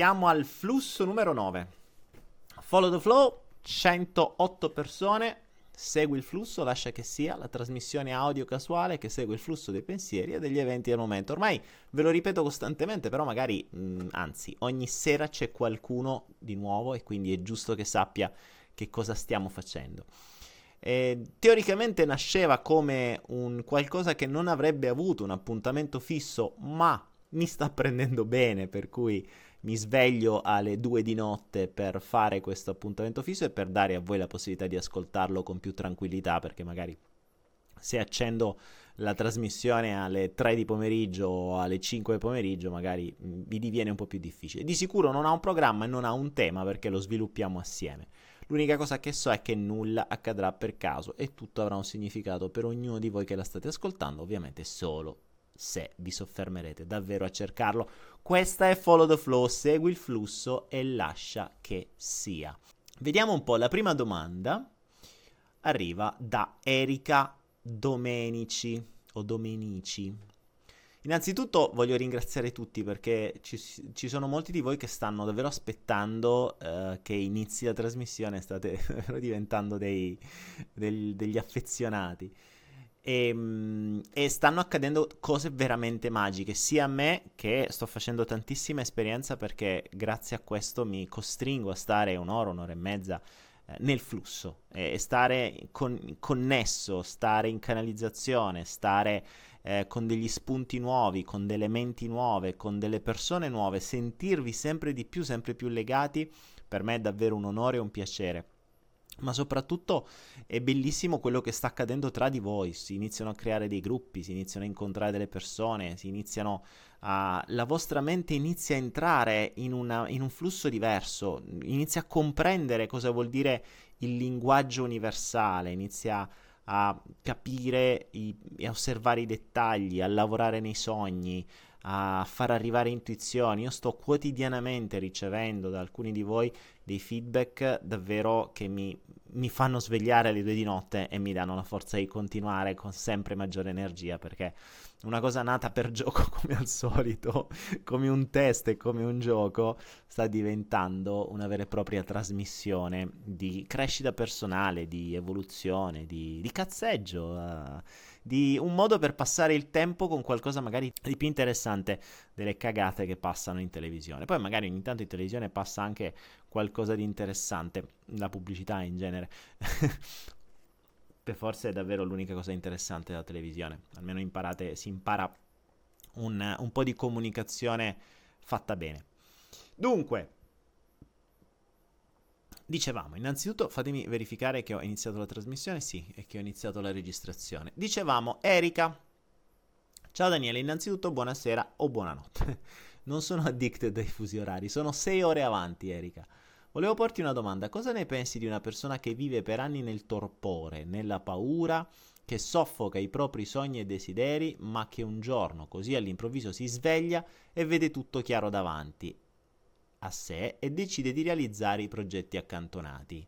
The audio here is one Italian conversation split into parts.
siamo al flusso numero 9. Follow the flow, 108 persone. Segui il flusso, lascia che sia la trasmissione audio casuale che segue il flusso dei pensieri e degli eventi del momento. Ormai ve lo ripeto costantemente, però magari, mh, mm, anzi, ogni sera c'è qualcuno di nuovo e quindi è giusto che sappia che cosa stiamo facendo. Eh, teoricamente nasceva come un qualcosa che non avrebbe avuto un appuntamento fisso, ma mi sta prendendo bene, per cui mi sveglio alle due di notte per fare questo appuntamento fisso e per dare a voi la possibilità di ascoltarlo con più tranquillità, perché magari se accendo la trasmissione alle 3 di pomeriggio o alle 5 di pomeriggio magari vi diviene un po' più difficile. Di sicuro non ha un programma e non ha un tema perché lo sviluppiamo assieme. L'unica cosa che so è che nulla accadrà per caso e tutto avrà un significato per ognuno di voi che la state ascoltando, ovviamente solo se vi soffermerete davvero a cercarlo. Questa è Follow the Flow, segui il flusso e lascia che sia. Vediamo un po', la prima domanda arriva da Erika Domenici o Domenici. Innanzitutto voglio ringraziare tutti perché ci, ci, sono molti di voi che stanno davvero aspettando uh, che inizi la trasmissione, state diventando dei, del, degli affezionati. E, ehm, e, stanno accadendo cose veramente magiche, sia a me che sto facendo tantissima esperienza perché grazie a questo mi costringo a stare un'ora, un'ora e mezza eh, nel flusso e stare con, connesso, stare in canalizzazione, stare eh, con degli spunti nuovi, con delle menti nuove, con delle persone nuove, sentirvi sempre di più, sempre più legati, per me è davvero un onore e un piacere. Ma soprattutto è bellissimo quello che sta accadendo tra di voi, si iniziano a creare dei gruppi, si iniziano a incontrare delle persone, si iniziano a... la vostra mente inizia a entrare in, una, in un flusso diverso, inizia a comprendere cosa vuol dire il linguaggio universale, inizia a capire e osservare i dettagli, a lavorare nei sogni, a far arrivare intuizioni. Io sto quotidianamente ricevendo da alcuni di voi dei feedback davvero che mi, mi, fanno svegliare alle due di notte e mi danno la forza di continuare con sempre maggiore energia perché una cosa nata per gioco come al solito, come un test e come un gioco, sta diventando una vera e propria trasmissione di crescita personale, di evoluzione, di, di cazzeggio, uh, di un modo per passare il tempo con qualcosa magari di più interessante delle cagate che passano in televisione. Poi magari ogni tanto in televisione passa anche qualcosa di interessante, la pubblicità in genere. forse è davvero l'unica cosa interessante della televisione. Almeno imparate, si impara un, un po' di comunicazione fatta bene. Dunque, Dicevamo, innanzitutto fatemi verificare che ho iniziato la trasmissione, sì, e che ho iniziato la registrazione. Dicevamo, Erika. Ciao Daniele, innanzitutto buonasera o buonanotte. Non sono addicted ai fusi orari, sono sei ore avanti, Erika. Volevo porti una domanda, cosa ne pensi di una persona che vive per anni nel torpore, nella paura, che soffoca i propri sogni e desideri, ma che un giorno così all'improvviso si sveglia e vede tutto chiaro davanti a sé e decide di realizzare i progetti accantonati?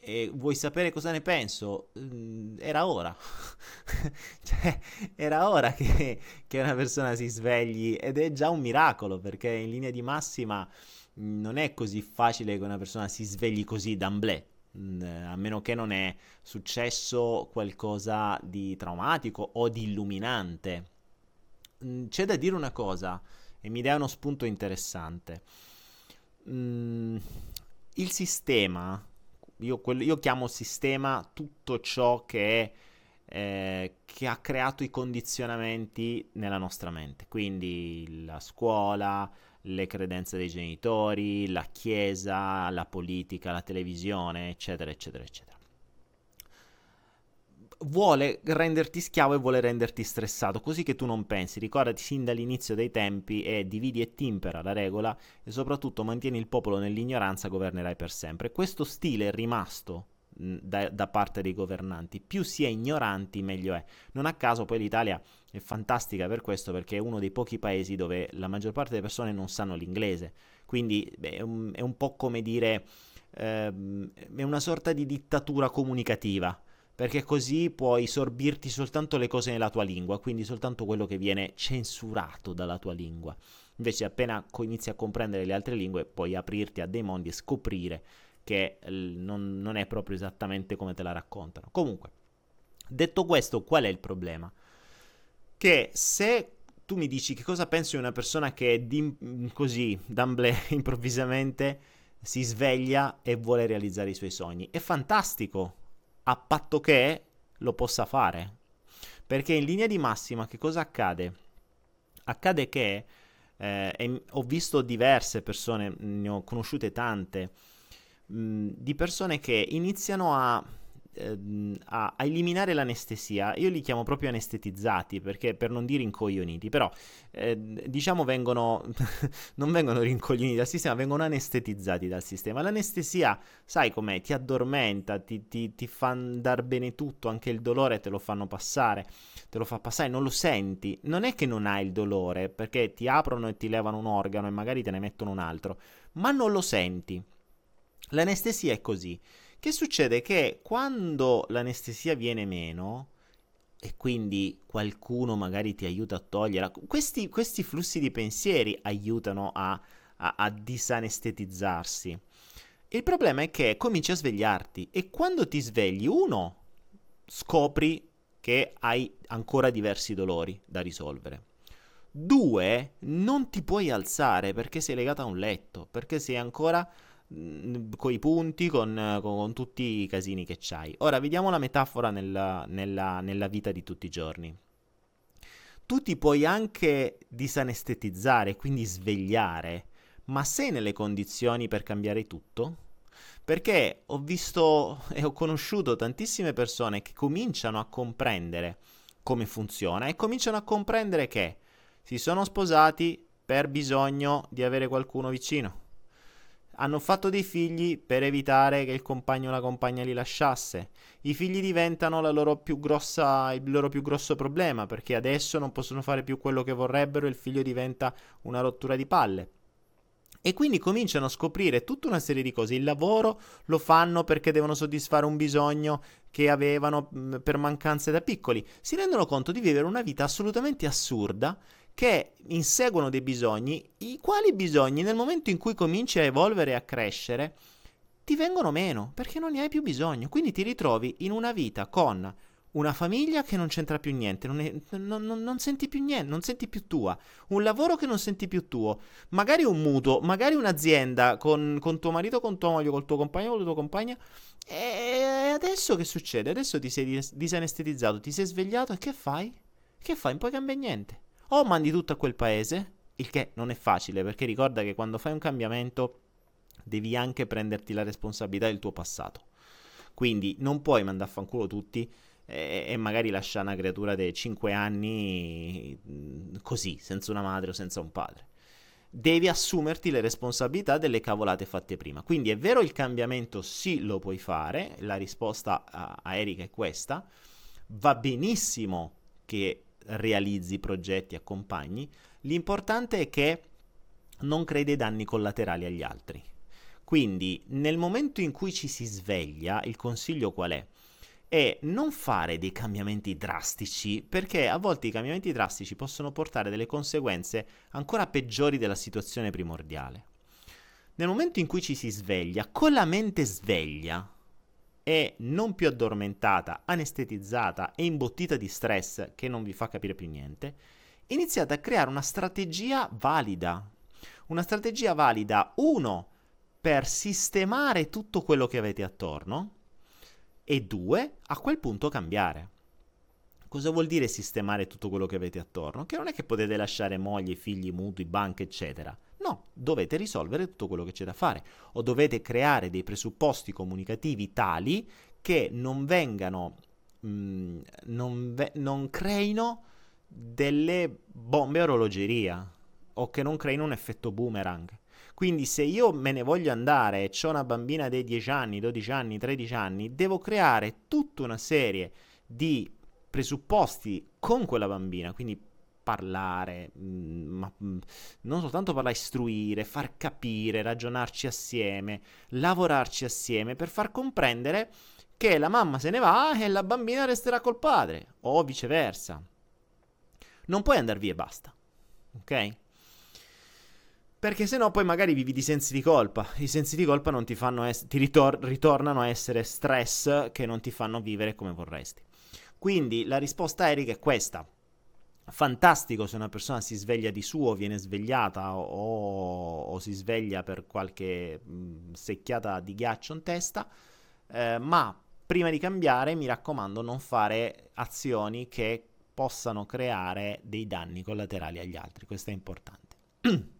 E vuoi sapere cosa ne penso? Mm, era ora. cioè, era ora che, che una persona si svegli ed è già un miracolo perché in linea di massima non è così facile che una persona si svegli così d'amblè, mm, a meno che non è successo qualcosa di traumatico o di illuminante. Mm, c'è da dire una cosa, e mi dà uno spunto interessante. Mm, il sistema, io, io, chiamo sistema tutto ciò che, è, eh, che ha creato i condizionamenti nella nostra mente, quindi la scuola, le credenze dei genitori, la chiesa, la politica, la televisione, eccetera, eccetera, eccetera. Vuole renderti schiavo e vuole renderti stressato, così che tu non pensi. Ricordati sin dall'inizio dei tempi e dividi e timpera la regola e soprattutto mantieni il popolo nell'ignoranza, governerai per sempre. Questo stile è rimasto da, da, parte dei governanti. Più si è ignoranti, meglio è. Non a caso poi l'Italia è fantastica per questo, perché è uno dei pochi paesi dove la maggior parte delle persone non sanno l'inglese. Quindi beh, è, un, è, un, po' come dire, ehm, è una sorta di dittatura comunicativa. Perché così puoi sorbirti soltanto le cose nella tua lingua, quindi soltanto quello che viene censurato dalla tua lingua. Invece appena inizi a comprendere le altre lingue puoi aprirti a dei mondi e scoprire che non, non è proprio esattamente come te la raccontano. Comunque, detto questo, qual è il problema? Che se tu mi dici che cosa pensi di una persona che di, così, d'amblè, improvvisamente si sveglia e vuole realizzare i suoi sogni. È fantastico, a patto che lo possa fare. Perché in linea di massima che cosa accade? Accade che eh, ho visto diverse persone, ne ho conosciute tante, mh, di persone che iniziano a Ehm, a, a, eliminare l'anestesia, io li chiamo proprio anestetizzati perché per non dire incoglioniti, però eh, diciamo vengono non vengono rincoglioniti dal sistema, vengono anestetizzati dal sistema. L'anestesia, sai com'è, ti addormenta, ti, ti, ti fa andare bene tutto, anche il dolore te lo fanno passare, te lo fa passare, non lo senti. Non è che non hai il dolore perché ti aprono e ti levano un organo e magari te ne mettono un altro, ma non lo senti. L'anestesia è così. Che succede? Che quando l'anestesia viene meno e quindi qualcuno magari ti aiuta a togliere, questi, questi flussi di pensieri aiutano a, a, a disanestetizzarsi. Il problema è che cominci a svegliarti e quando ti svegli, uno, scopri che hai ancora diversi dolori da risolvere. Due, non ti puoi alzare perché sei legato a un letto, perché sei ancora con i punti, con, con, con, tutti i casini che c'hai. Ora vediamo la metafora nella, nella, nella vita di tutti i giorni. Tu ti puoi anche disanestetizzare, quindi svegliare, ma sei nelle condizioni per cambiare tutto? Perché ho visto e ho conosciuto tantissime persone che cominciano a comprendere come funziona e cominciano a comprendere che si sono sposati per bisogno di avere qualcuno vicino hanno fatto dei figli per evitare che il compagno o la compagna li lasciasse. I figli diventano loro grossa, il loro più grosso problema perché adesso non possono fare più quello che vorrebbero e il figlio diventa una rottura di palle. E quindi cominciano a scoprire tutta una serie di cose. Il lavoro lo fanno perché devono soddisfare un bisogno che avevano per mancanze da piccoli. Si rendono conto di vivere una vita assolutamente assurda che inseguono dei bisogni, i quali bisogni nel momento in cui cominci a evolvere e a crescere ti vengono meno perché non ne hai più bisogno. Quindi ti ritrovi in una vita con una famiglia che non c'entra più niente, non, è, non, non, non, senti più niente, non senti più tua, un lavoro che non senti più tuo, magari un mutuo, magari un'azienda con, con tuo marito, con tua moglie, col tuo compagno, con la tua compagna. E adesso che succede? Adesso ti sei disanestetizzato, ti sei svegliato e che fai? Che fai? Non puoi cambiare niente o mandi tutto a quel paese, il che non è facile perché ricorda che quando fai un cambiamento devi anche prenderti la responsabilità del tuo passato. Quindi non puoi mandare a fanculo tutti e, e magari lasciare una creatura dei 5 anni mm, così, senza una madre o senza un padre. Devi assumerti le responsabilità delle cavolate fatte prima. Quindi è vero il cambiamento sì lo puoi fare, la risposta a, a Erika è questa. Va benissimo che realizzi progetti, accompagni, l'importante è che non crei danni collaterali agli altri. Quindi nel momento in cui ci si sveglia, il consiglio qual è? È non fare dei cambiamenti drastici, perché a volte i cambiamenti drastici possono portare delle conseguenze ancora peggiori della situazione primordiale. Nel momento in cui ci si sveglia, con la mente sveglia, è non più addormentata, anestetizzata e imbottita di stress che non vi fa capire più niente, iniziate a creare una strategia valida. Una strategia valida, uno, per sistemare tutto quello che avete attorno e due, a quel punto cambiare. Cosa vuol dire sistemare tutto quello che avete attorno? Che non è che potete lasciare moglie, figli, mutui, banche, eccetera. No, dovete risolvere tutto quello che c'è da fare o dovete creare dei presupposti comunicativi tali che non vengano, mh, mm, non, ve- non creino delle bombe orologeria o che non creino un effetto boomerang. Quindi se io me ne voglio andare e ho una bambina dei 10 anni, 12 anni, 13 anni, devo creare tutta una serie di presupposti con quella bambina, quindi parlare, mm, ma mm, non soltanto parlare, istruire, far capire, ragionarci assieme, lavorarci assieme per far comprendere che la mamma se ne va e la bambina resterà col padre, o viceversa. Non puoi andare via e basta, ok? Perché se no poi magari vivi di sensi di colpa. I sensi di colpa non ti fanno es- ti ritor- ritornano a essere stress che non ti fanno vivere come vorresti. Quindi la risposta Eric è questa. Fantastico se una persona si sveglia di suo, viene svegliata o, o si sveglia per qualche mh, secchiata di ghiaccio in testa, eh, ma prima di cambiare mi raccomando non fare azioni che possano creare dei danni collaterali agli altri, questo è importante.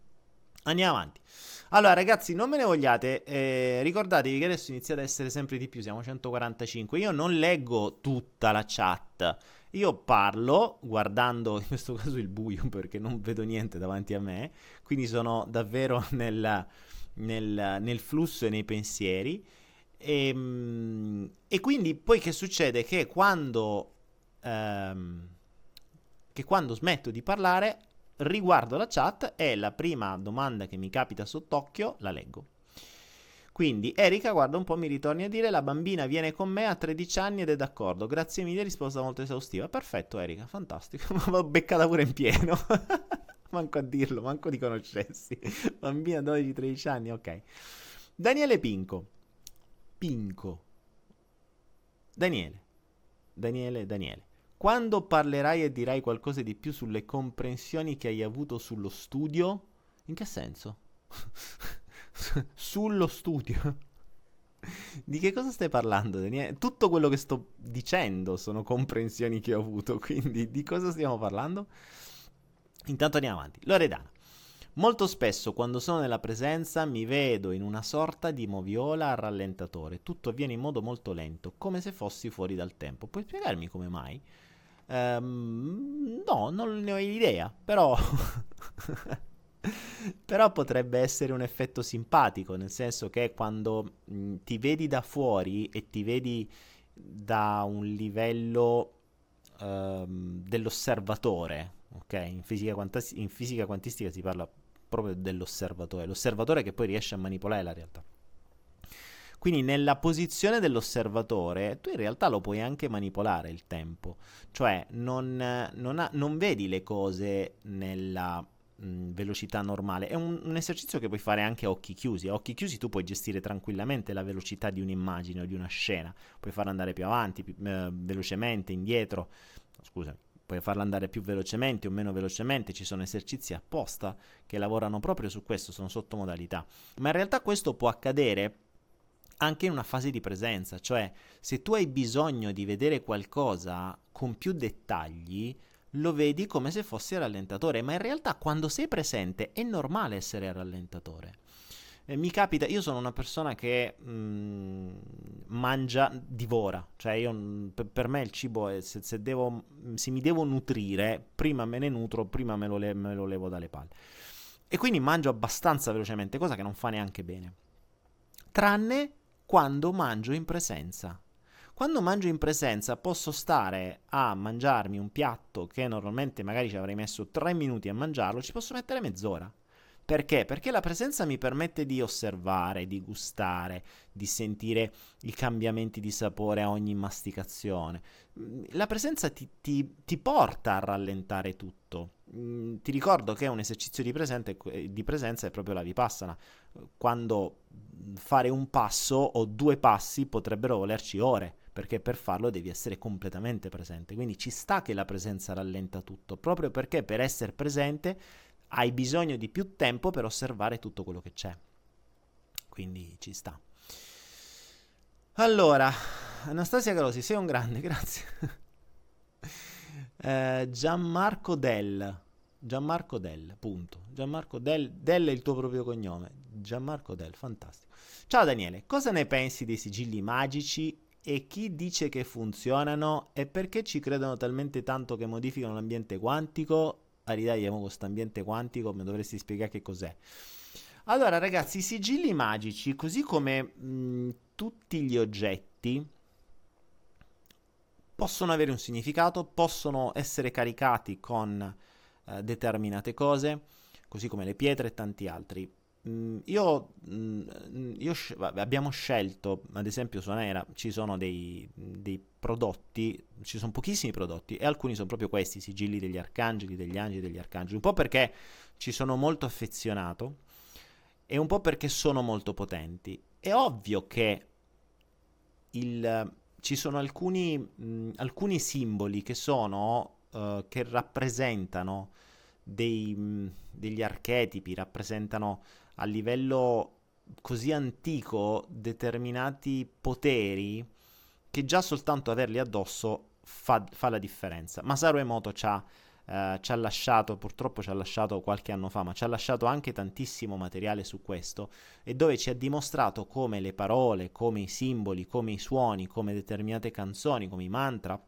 Andiamo avanti. Allora, ragazzi, non me ne vogliate. Eh, ricordatevi che adesso iniziate ad essere sempre di più. Siamo 145. Io non leggo tutta la chat. Io parlo guardando in questo caso il buio perché non vedo niente davanti a me. Quindi sono davvero nel, nel, nel flusso e nei pensieri. E, ehm, e, quindi poi che succede? Che quando, ehm, che quando smetto di parlare riguardo la chat e la prima domanda che mi capita sott'occhio la leggo. Quindi Erika, guarda un po', mi ritorni a dire la bambina viene con me a 13 anni ed è d'accordo. Grazie mille, risposta molto esaustiva. Perfetto Erika, fantastico. L'ho beccata pure in pieno. manco a dirlo, manco di conoscessi. Bambina 12-13 anni, ok. Daniele Pinco. Pinco. Daniele. Daniele, Daniele. Quando parlerai e dirai qualcosa di più sulle comprensioni che hai avuto sullo studio? In che senso? sullo studio? Di che cosa stai parlando, Daniele? Tutto quello che sto dicendo sono comprensioni che ho avuto, quindi di cosa stiamo parlando? Intanto andiamo avanti. Loredana. Molto spesso quando sono nella presenza mi vedo in una sorta di moviola a rallentatore. Tutto avviene in modo molto lento, come se fossi fuori dal tempo. Puoi spiegarmi come mai? Um, no, non ne ho idea, però... però potrebbe essere un effetto simpatico, nel senso che quando mh, ti vedi da fuori e ti vedi da un livello um, dell'osservatore, ok? In fisica, quantas- in fisica quantistica si parla proprio dell'osservatore, l'osservatore che poi riesce a manipolare la realtà. Quindi nella posizione dell'osservatore tu in realtà lo puoi anche manipolare il tempo, cioè non, non, ha, non vedi le cose nella mh, velocità normale, è un, un, esercizio che puoi fare anche a occhi chiusi, a occhi chiusi tu puoi gestire tranquillamente la velocità di un'immagine o di una scena, puoi farla andare più avanti, più, eh, velocemente, indietro, scusami puoi farla andare più velocemente o meno velocemente, ci sono esercizi apposta che lavorano proprio su questo, sono sottomodalità. Ma in realtà questo può accadere anche in una fase di presenza, cioè se tu hai bisogno di vedere qualcosa con più dettagli, lo vedi come se fossi rallentatore, ma in realtà quando sei presente è normale essere rallentatore. Eh, mi capita, io sono una persona che mh, mm, mangia, divora, cioè io, mm, per, per me il cibo è, se, se, devo, se, mi devo nutrire, prima me ne nutro, prima me lo, le, me lo levo dalle palle. E quindi mangio abbastanza velocemente, cosa che non fa neanche bene. Tranne quando mangio in presenza. Quando mangio in presenza posso stare a mangiarmi un piatto che normalmente magari ci avrei messo tre minuti a mangiarlo, ci posso mettere mezz'ora. Perché? Perché la presenza mi permette di osservare, di gustare, di sentire i cambiamenti di sapore a ogni masticazione. La presenza ti, ti, ti porta a rallentare tutto. Mm, ti ricordo che un esercizio di, presente, di presenza è proprio la vipassana. Quando fare un passo o due passi potrebbero volerci ore, perché per farlo devi essere completamente presente. Quindi ci sta che la presenza rallenta tutto, proprio perché per essere presente hai bisogno di più tempo per osservare tutto quello che c'è. Quindi ci sta. Allora, Anastasia Carosi, sei un grande, grazie. eh, Gianmarco Del. Gianmarco Del, punto. Gianmarco Del, Del è il tuo proprio cognome. Gianmarco Del, fantastico. Ciao Daniele, cosa ne pensi dei sigilli magici e chi dice che funzionano e perché ci credono talmente tanto che modificano l'ambiente quantico? Aridaiamo con questo ambiente quantico, mi dovresti spiegare che cos'è. Allora ragazzi, i sigilli magici, così come mh, tutti gli oggetti, possono avere un significato, possono essere caricati con eh, determinate cose, così come le pietre e tanti altri. Mm, io, mm, io abbiamo scelto, ad esempio su Anera ci sono dei, dei, prodotti, ci sono pochissimi prodotti e alcuni sono proprio questi, i sigilli degli arcangeli, degli angeli, degli arcangeli, un po' perché ci sono molto affezionato e un po' perché sono molto potenti. È ovvio che il, ci sono alcuni, mh, alcuni, simboli che sono, uh, che rappresentano dei, mh, degli archetipi, rappresentano a livello così antico determinati poteri che già soltanto averli addosso fa, fa la differenza. Masaru Emoto ha eh, ci ha lasciato, purtroppo ci ha lasciato qualche anno fa, ma ci ha lasciato anche tantissimo materiale su questo e dove ci ha dimostrato come le parole, come i simboli, come i suoni, come determinate canzoni, come i mantra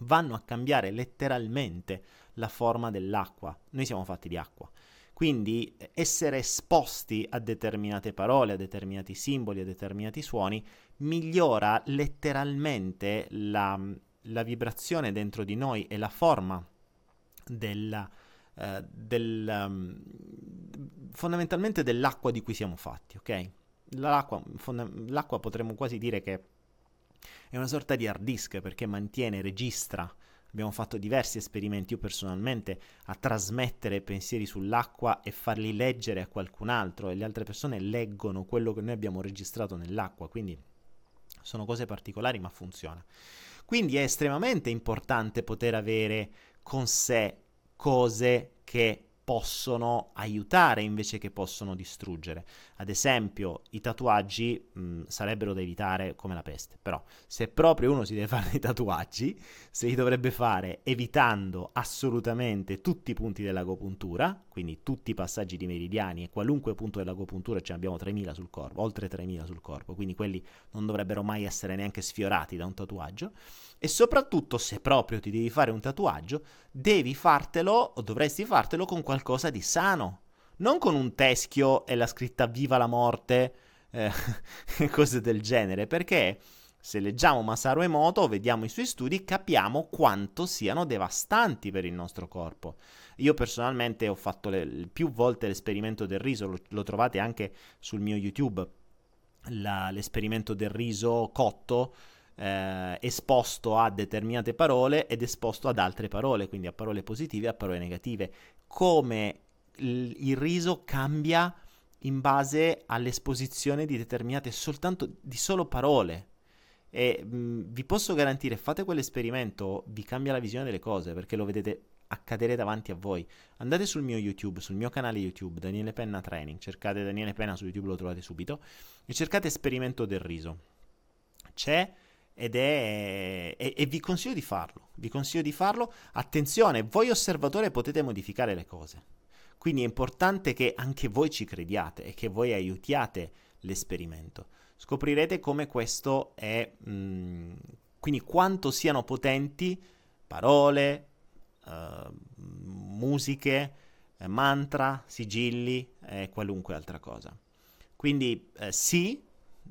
vanno a cambiare letteralmente la forma dell'acqua. Noi siamo fatti di acqua. Quindi essere esposti a determinate parole, a determinati simboli, a determinati suoni, migliora letteralmente la, la vibrazione dentro di noi e la forma della, eh, del, um, fondamentalmente dell'acqua di cui siamo fatti, ok? L'acqua, fonda- l'acqua potremmo quasi dire che è una sorta di hard disk perché mantiene, registra. Abbiamo fatto diversi esperimenti, io personalmente, a trasmettere pensieri sull'acqua e farli leggere a qualcun altro e le altre persone leggono quello che noi abbiamo registrato nell'acqua, quindi sono cose particolari ma funziona. Quindi è estremamente importante poter avere con sé cose che possono aiutare invece che possono distruggere. Ad esempio, i tatuaggi mh, mm, sarebbero da evitare come la peste, però se proprio uno si deve fare dei tatuaggi, se li dovrebbe fare evitando assolutamente tutti i punti dell'agopuntura, quindi tutti i passaggi di meridiani e qualunque punto dell'agopuntura, ce ne abbiamo 3000 sul corpo, oltre 3000 sul corpo, quindi quelli non dovrebbero mai essere neanche sfiorati da un tatuaggio. E soprattutto, se proprio ti devi fare un tatuaggio, devi fartelo o dovresti fartelo con qualcosa di sano. Non con un teschio e la scritta Viva la morte eh, cose del genere, perché se leggiamo Masaru Emoto, vediamo i suoi studi, capiamo quanto siano devastanti per il nostro corpo. Io personalmente ho fatto le, più volte l'esperimento del riso, lo, lo trovate anche sul mio YouTube, la, l'esperimento del riso cotto, eh, esposto a determinate parole ed esposto ad altre parole, quindi a parole positive e a parole negative. Come il, il riso cambia in base all'esposizione di determinate soltanto di solo parole. E mh, vi posso garantire, fate quell'esperimento, vi cambia la visione delle cose perché lo vedete accadere davanti a voi. Andate sul mio YouTube, sul mio canale YouTube, Daniele Penna Training, cercate Daniele Penna su YouTube, lo trovate subito, e cercate esperimento del riso. C'è ed è, e, e vi consiglio di farlo, vi consiglio di farlo. Attenzione, voi osservatore potete modificare le cose. Quindi è importante che anche voi ci crediate e che voi aiutiate l'esperimento. Scoprirete come questo è, mh, mm, quindi quanto siano potenti parole, uh, musiche, eh, mantra, sigilli e qualunque altra cosa. Quindi eh, sì,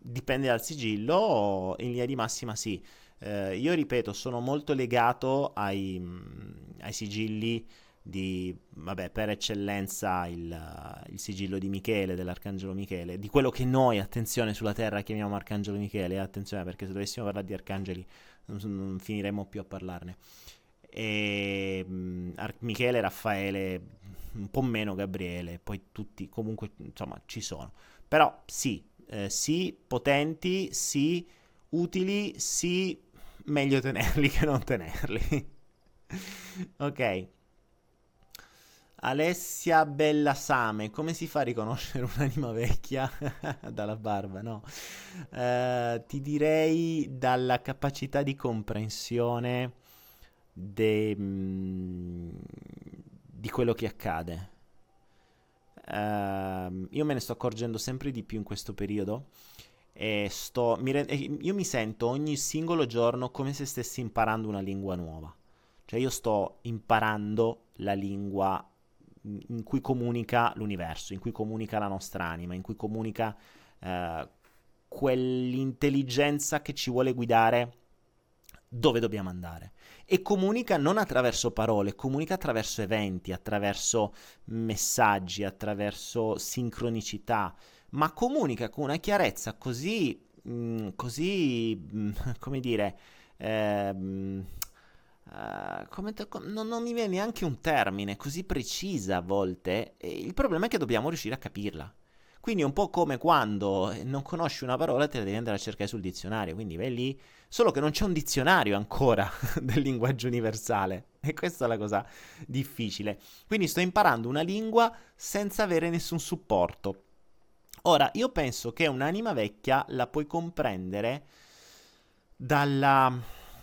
dipende dal sigillo, in linea di massima sì. Eh, io ripeto, sono molto legato ai, mm, ai sigilli di, vabbè, per eccellenza il, il, sigillo di Michele, dell'Arcangelo Michele, di quello che noi, attenzione, sulla Terra chiamiamo Arcangelo Michele, attenzione perché se dovessimo parlare di arcangeli non, non finiremmo più a parlarne. E, um, Ar- Michele, Raffaele, un po' meno Gabriele, poi tutti comunque, insomma, ci sono. Però sì, eh, sì potenti, sì utili, sì meglio tenerli che non tenerli. ok. Alessia Bellasame, come si fa a riconoscere un'anima vecchia dalla barba? No, uh, ti direi dalla capacità di comprensione de, mm, di quello che accade. Uh, io me ne sto accorgendo sempre di più in questo periodo e sto, mi re- io mi sento ogni singolo giorno come se stessi imparando una lingua nuova. Cioè io sto imparando la lingua in cui comunica l'universo, in cui comunica la nostra anima, in cui comunica uh, quell'intelligenza che ci vuole guidare dove dobbiamo andare. E comunica non attraverso parole, comunica attraverso eventi, attraverso messaggi, attraverso sincronicità, ma comunica con una chiarezza così, mh, mm, così, mh, mm, come dire, eh, Uh, come te, non, non, mi viene neanche un termine così precisa a volte. Il problema è che dobbiamo riuscire a capirla. Quindi è un po' come quando non conosci una parola te la devi andare a cercare sul dizionario, quindi vai lì, solo che non c'è un dizionario ancora del linguaggio universale e questa è la cosa difficile. Quindi sto imparando una lingua senza avere nessun supporto. Ora, io penso che un'anima vecchia la puoi comprendere dalla,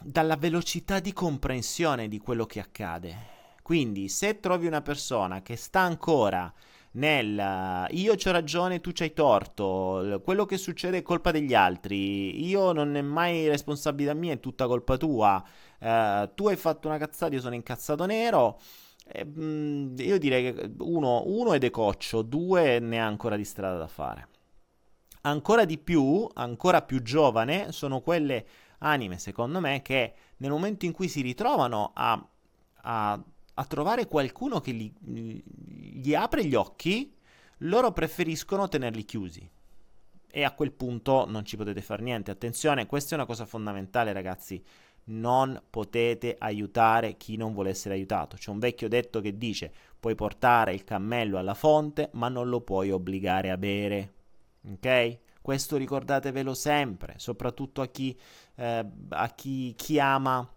dalla velocità di comprensione di quello che accade. Quindi, se trovi una persona che sta ancora nel io ho ragione, tu c'hai torto, quello che succede è colpa degli altri, io non è mai responsabilità mia, è tutta colpa tua, uh, tu hai fatto una cazzata, io sono incazzato nero. Eh, io direi che uno, uno è decoccio, due ne ha ancora di strada da fare. Ancora di più, ancora più giovane, sono quelle anime, secondo me, che nel momento in cui si ritrovano a, a a trovare qualcuno che gli, gli apre gli occhi, loro preferiscono tenerli chiusi. E a quel punto non ci potete fare niente. Attenzione, questa è una cosa fondamentale, ragazzi. Non potete aiutare chi non vuole essere aiutato. C'è un vecchio detto che dice: puoi portare il cammello alla fonte, ma non lo puoi obbligare a bere. Ok? Questo ricordatevelo sempre, soprattutto a chi, eh, a chi, chi ama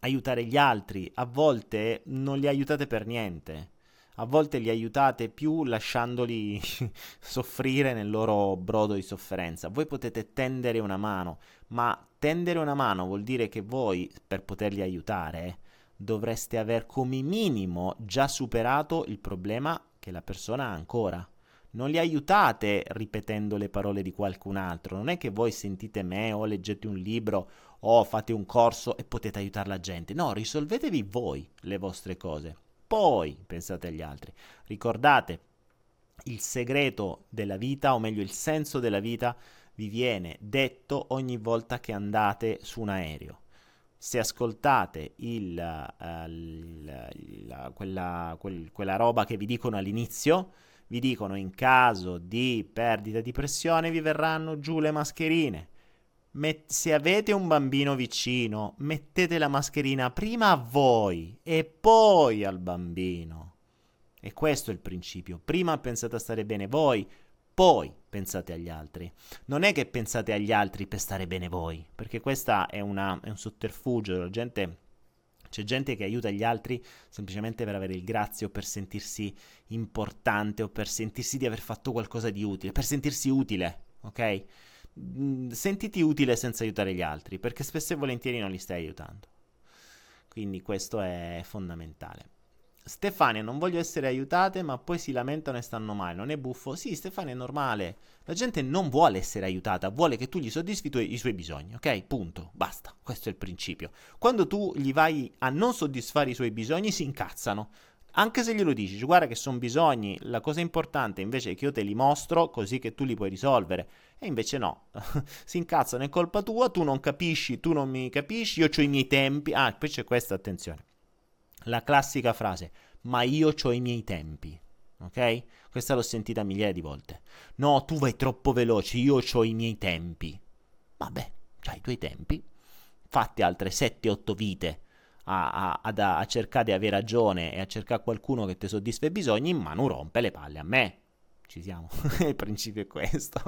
aiutare gli altri, a volte non li aiutate per niente. A volte li aiutate più lasciandoli soffrire nel loro brodo di sofferenza. Voi potete tendere una mano, ma tendere una mano vuol dire che voi, per poterli aiutare, dovreste aver come minimo già superato il problema che la persona ha ancora. Non li aiutate ripetendo le parole di qualcun altro. Non è che voi sentite me o leggete un libro o fate un corso e potete aiutare la gente. No, risolvetevi voi le vostre cose. Poi pensate agli altri. Ricordate, il segreto della vita, o meglio il senso della vita, vi viene detto ogni volta che andate su un aereo. Se ascoltate il, uh, il, il, quella, quel, quella roba che vi dicono all'inizio, vi dicono in caso di perdita di pressione vi verranno giù le mascherine Met- se avete un bambino vicino, mettete la mascherina prima a voi e poi al bambino. E questo è il principio. Prima pensate a stare bene voi, poi pensate agli altri. Non è che pensate agli altri per stare bene voi, perché questo è, è, un sotterfugio. Gente, c'è gente che aiuta gli altri semplicemente per avere il grazio, per sentirsi importante o per sentirsi di aver fatto qualcosa di utile, per sentirsi utile, ok? Mm, sentiti utile senza aiutare gli altri, perché spesso e volentieri non li stai aiutando. Quindi questo è fondamentale. Stefania, non voglio essere aiutate, ma poi si lamentano e stanno male. Non è buffo? Sì, Stefania è normale. La gente non vuole essere aiutata, vuole che tu gli soddisfi tu- i suoi bisogni, ok? Punto. Basta. Questo è il principio. Quando tu gli vai a non soddisfare i suoi bisogni, si incazzano. Anche se glielo dici, guarda che sono bisogni, la cosa importante invece è che io te li mostro così che tu li puoi risolvere. E invece no, si incazzano, è colpa tua, tu non capisci, tu non mi capisci, io ho i miei tempi. Ah, poi c'è questa, attenzione. La classica frase, ma io ho i miei tempi. Ok? Questa l'ho sentita migliaia di volte. No, tu vai troppo veloce, io ho i miei tempi. Vabbè, c'hai i tuoi tempi. Fatti altre 7-8 vite a, a, a, a, cercare di avere ragione e a cercare qualcuno che ti soddisfa i bisogni, ma non rompe le palle a me. Ci siamo, il principio è questo.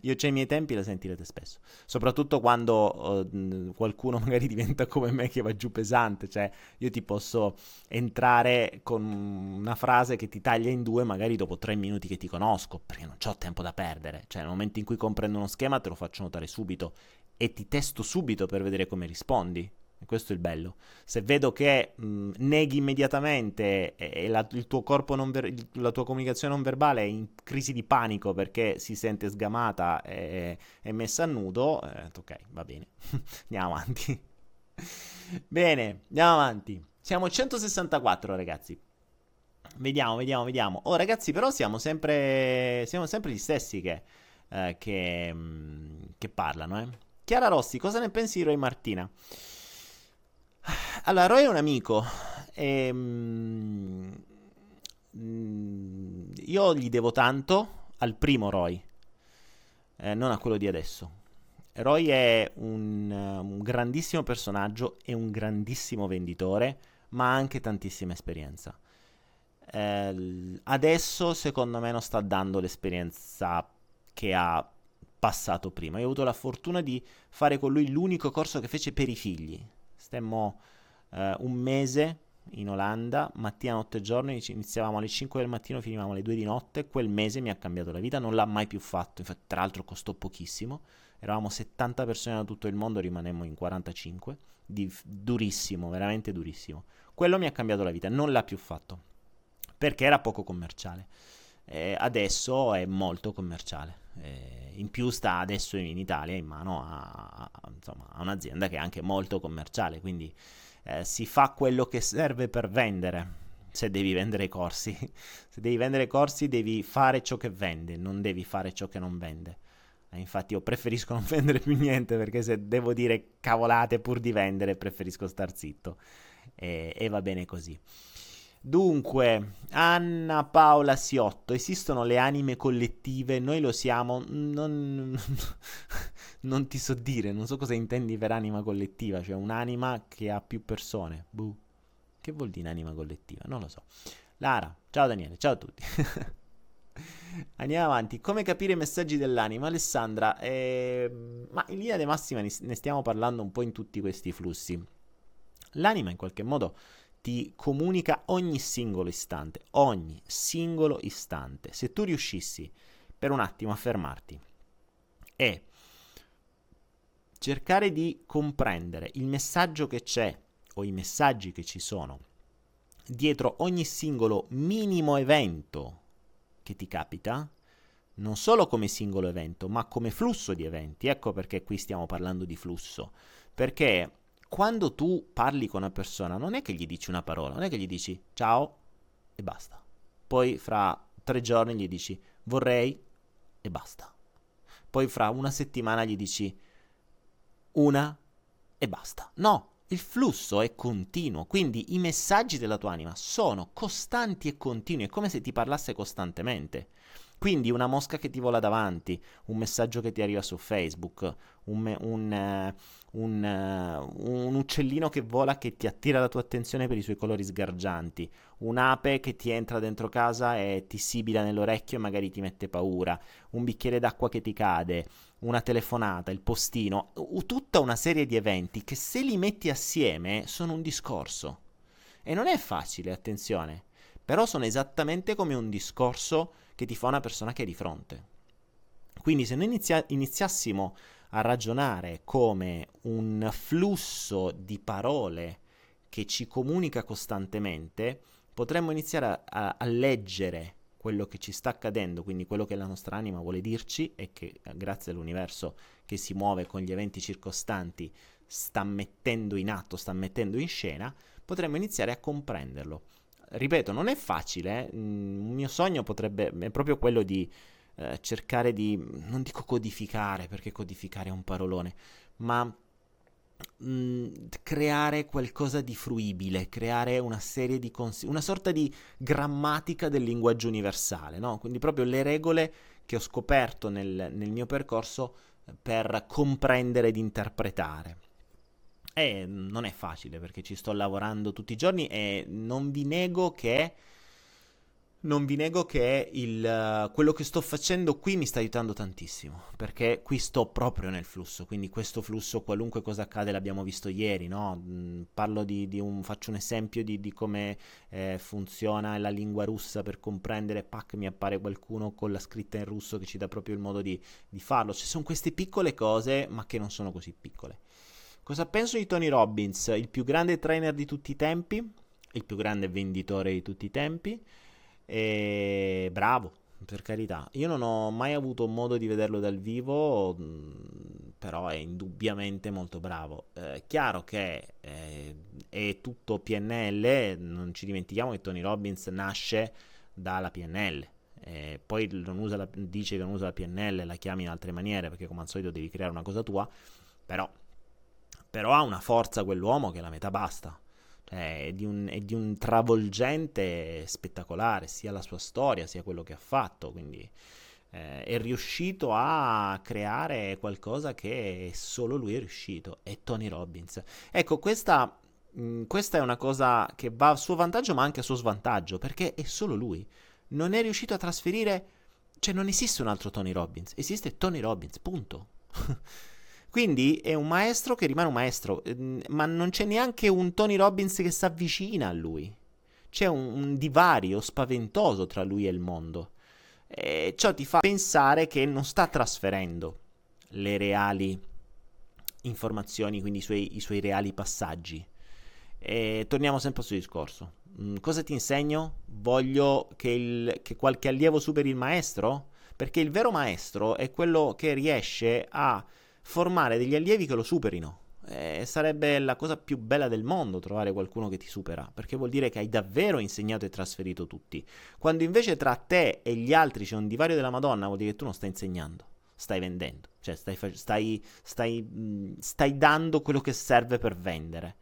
Io c'ho i miei tempi, la sentirete spesso. Soprattutto quando uh, qualcuno magari diventa come me che va giù pesante. Cioè, io ti posso entrare con una frase che ti taglia in due, magari dopo tre minuti che ti conosco, perché non ho tempo da perdere. Cioè, nel momento in cui comprendo uno schema, te lo faccio notare subito e ti testo subito per vedere come rispondi. Questo è il bello. Se vedo che mh, neghi immediatamente e, e la, ver- la tua comunicazione non verbale è in crisi di panico perché si sente sgamata e, e messa a nudo, eh, ok, va bene. andiamo avanti. bene, andiamo avanti. Siamo a 164, ragazzi. Vediamo, vediamo, vediamo. Oh, ragazzi, però siamo sempre, siamo sempre gli stessi che, eh, che, che parlano, eh. Chiara Rossi, cosa ne pensi Roy Martina? Allora, Roy è un amico. E, mm, io gli devo tanto al primo Roy, eh, non a quello di adesso. Roy è un, un grandissimo personaggio e un grandissimo venditore, ma ha anche tantissima esperienza. eh, adesso secondo me non sta dando l'esperienza che ha passato prima. Io ho avuto la fortuna di fare con lui l'unico corso che fece per i figli. Stemmo eh, un mese in Olanda, mattina, notte e giorno, iniziavamo alle 5 del mattino, finivamo alle 2 di notte, quel mese mi ha cambiato la vita, non l'ha mai più fatto, infatti tra l'altro costò pochissimo, eravamo 70 persone da tutto il mondo, rimanemmo in 45, di, durissimo, veramente durissimo. Quello mi ha cambiato la vita, non l'ha più fatto, perché era poco commerciale. Eh, adesso è molto commerciale. Eh, in più sta adesso in Italia in mano a, insomma, a un'azienda che è anche molto commerciale, quindi eh, si fa quello che serve per vendere. Se devi vendere corsi, se devi vendere corsi, devi fare ciò che vende, non devi fare ciò che non vende. Eh, infatti, io preferisco non vendere più niente perché se devo dire cavolate pur di vendere, preferisco star zitto. E, e va bene così. Dunque, Anna Paola Siotto, esistono le anime collettive? Noi lo siamo? Non, non ti so dire, non so cosa intendi per anima collettiva, cioè un'anima che ha più persone. Buh. Che vuol dire anima collettiva? Non lo so. Lara, ciao Daniele, ciao a tutti. Andiamo avanti. Come capire i messaggi dell'anima? Alessandra, eh, ma in linea di massima ne stiamo parlando un po' in tutti questi flussi. L'anima in qualche modo ti comunica ogni singolo istante, ogni singolo istante. Se tu riuscissi per un attimo a fermarti e cercare di comprendere il messaggio che c'è o i messaggi che ci sono dietro ogni singolo minimo evento che ti capita, non solo come singolo evento, ma come flusso di eventi. Ecco perché qui stiamo parlando di flusso, perché quando tu parli con una persona, non è che gli dici una parola, non è che gli dici ciao e basta. Poi fra tre giorni gli dici vorrei e basta. Poi fra una settimana gli dici una e basta. No, il flusso è continuo, quindi i messaggi della tua anima sono costanti e continui, è come se ti parlasse costantemente. Quindi una mosca che ti vola davanti, un messaggio che ti arriva su Facebook, un, un, uh, un, uh, un, uccellino che vola che ti attira la tua attenzione per i suoi colori sgargianti, un'ape che ti entra dentro casa e ti sibila nell'orecchio e magari ti mette paura, un bicchiere d'acqua che ti cade, una telefonata, il postino, tutta una serie di eventi che se li metti assieme sono un discorso. E non è facile, attenzione, però sono esattamente come un discorso che ti fa una persona che è di fronte. Quindi se noi inizia- iniziassimo a ragionare come un flusso di parole che ci comunica costantemente, potremmo iniziare a, a, a leggere quello che ci sta accadendo, quindi quello che la nostra anima vuole dirci e che grazie all'universo che si muove con gli eventi circostanti sta mettendo in atto, sta mettendo in scena, potremmo iniziare a comprenderlo ripeto, non è facile. Eh? Mm, un mio sogno potrebbe, è proprio quello di eh, cercare di, non dico codificare, perché codificare è un parolone, ma mh, mm, creare qualcosa di fruibile, creare una serie di consigli, una sorta di grammatica del linguaggio universale, no? Quindi proprio le regole che ho scoperto nel, nel mio percorso per comprendere ed interpretare. E non è facile perché ci sto lavorando tutti i giorni e non vi nego che non vi nego che il, quello che sto facendo qui mi sta aiutando tantissimo, perché qui sto proprio nel flusso, quindi questo flusso, qualunque cosa accade, l'abbiamo visto ieri, no? Mm, parlo di, di un, faccio un esempio di, di come eh, funziona la lingua russa per comprendere, pac, mi appare qualcuno con la scritta in russo che ci dà proprio il modo di, di farlo, cioè sono queste piccole cose, ma che non sono così piccole. Cosa penso di Tony Robbins? Il più grande trainer di tutti i tempi, il più grande venditore di tutti i tempi. E bravo, per carità. Io non ho mai avuto modo di vederlo dal vivo, mm, però è indubbiamente molto bravo. Eh, chiaro che eh, è tutto PNL, non ci dimentichiamo che Tony Robbins nasce dalla PNL. Eh, poi la, dice che non usa la PNL, la chiami in altre maniere perché come al solito devi creare una cosa tua, però però ha una forza quell'uomo che la metà basta. Cioè, è, di un, è di un travolgente spettacolare, sia la sua storia, sia quello che ha fatto. Quindi eh, è riuscito a creare qualcosa che solo lui è riuscito. È Tony Robbins. Ecco, questa Mm, questa è una cosa che va a suo vantaggio ma anche a suo svantaggio, perché è solo lui. Non è riuscito a trasferire... Cioè non esiste un altro Tony Robbins, esiste Tony Robbins, punto. Quindi è un maestro che rimane un maestro, mm, ma non c'è neanche un Tony Robbins che si avvicina a lui. C'è un, un divario spaventoso tra lui e il mondo. E ciò ti fa pensare che non sta trasferendo le reali informazioni, quindi i suoi, i suoi reali passaggi. E torniamo sempre al suo discorso. Mm, cosa ti insegno? Voglio che, il, che qualche allievo superi il maestro? Perché il vero maestro è quello che riesce a formare degli allievi che lo superino. Eh, sarebbe la cosa più bella del mondo trovare qualcuno che ti supera, perché vuol dire che hai davvero insegnato e trasferito tutti. Quando invece tra te e gli altri c'è un divario della Madonna, vuol dire che tu non stai insegnando, stai vendendo, cioè stai, stai, stai, stai dando quello che serve per vendere.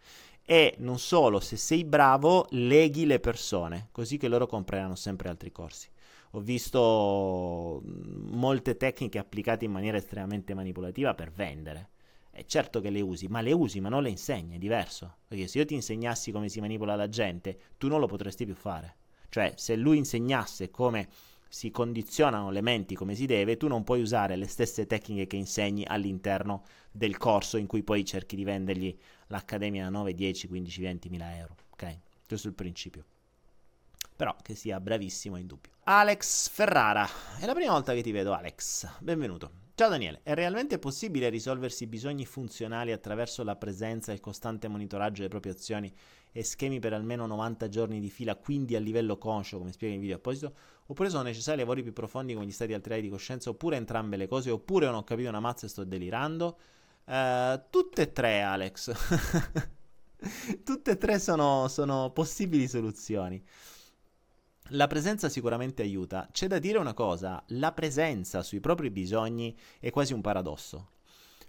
E non solo, se sei bravo, leghi le persone, così che loro compreranno sempre altri corsi. Ho visto molte tecniche applicate in maniera estremamente manipolativa per vendere. È certo che le usi, ma le usi, ma non le insegni, è diverso. Perché se io ti insegnassi come si manipola la gente, tu non lo potresti più fare. Cioè, se lui insegnasse come si condizionano le menti come si deve, tu non puoi usare le stesse tecniche che insegni all'interno del corso in cui poi cerchi di vendergli l'accademia a 9, 10, 15, 20 mila euro. Ok? Questo è il principio. Però che sia bravissimo è indubbio. Alex Ferrara, è la prima volta che ti vedo Alex, benvenuto. Ciao Daniele, è realmente possibile risolversi i bisogni funzionali attraverso la presenza e il costante monitoraggio delle proprie azioni e schemi per almeno 90 giorni di fila, quindi a livello conscio, come spiega in video apposito? Oppure sono necessari lavori più profondi come gli stati alterati di coscienza, oppure entrambe le cose, oppure non ho capito una mazza e sto delirando? Uh, tutte e tre, Alex. tutte e tre sono, sono possibili soluzioni. La presenza sicuramente aiuta. C'è da dire una cosa, la presenza sui propri bisogni è quasi un paradosso,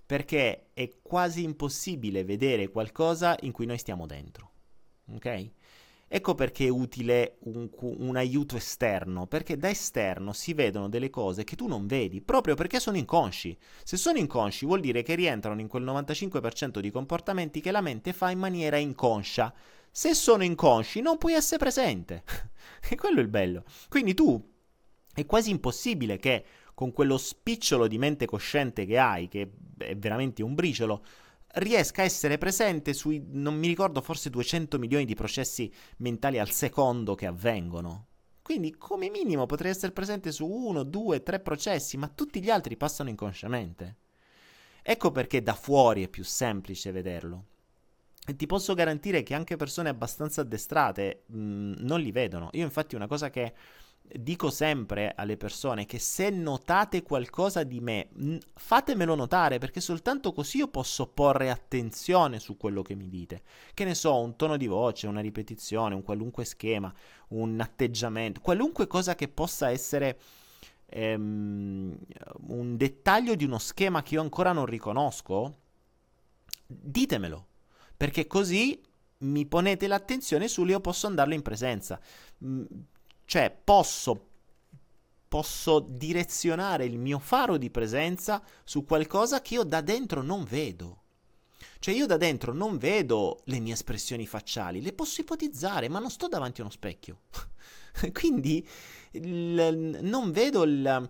perché è quasi impossibile vedere qualcosa in cui noi stiamo dentro. Ok? Ecco perché è utile un, un, aiuto esterno, perché da esterno si vedono delle cose che tu non vedi, proprio perché sono inconsci. Se sono inconsci vuol dire che rientrano in quel 95% di comportamenti che la mente fa in maniera inconscia. Se sono inconsci non puoi essere presente. e quello è il bello. Quindi tu è quasi impossibile che con quello spicciolo di mente cosciente che hai, che è veramente un briciolo, riesca a essere presente sui, non mi ricordo, forse 200 milioni di processi mentali al secondo che avvengono. Quindi, come minimo, potrei essere presente su uno, due, tre processi, ma tutti gli altri passano inconsciamente. Ecco perché da fuori è più semplice vederlo. E ti posso garantire che anche persone abbastanza addestrate mh, non li vedono. Io, infatti, una cosa che dico sempre alle persone che se notate qualcosa di me, fatemelo notare perché soltanto così io posso porre attenzione su quello che mi dite. Che ne so, un tono di voce, una ripetizione, un qualunque schema, un atteggiamento, qualunque cosa che possa essere ehm, un dettaglio di uno schema che io ancora non riconosco, ditemelo. Perché così mi ponete l'attenzione su io posso andarlo in presenza cioè posso, posso direzionare il mio faro di presenza su qualcosa che io da dentro non vedo. Cioè io da dentro non vedo le mie espressioni facciali, le posso ipotizzare, ma non sto davanti a uno specchio. Quindi l- non vedo il,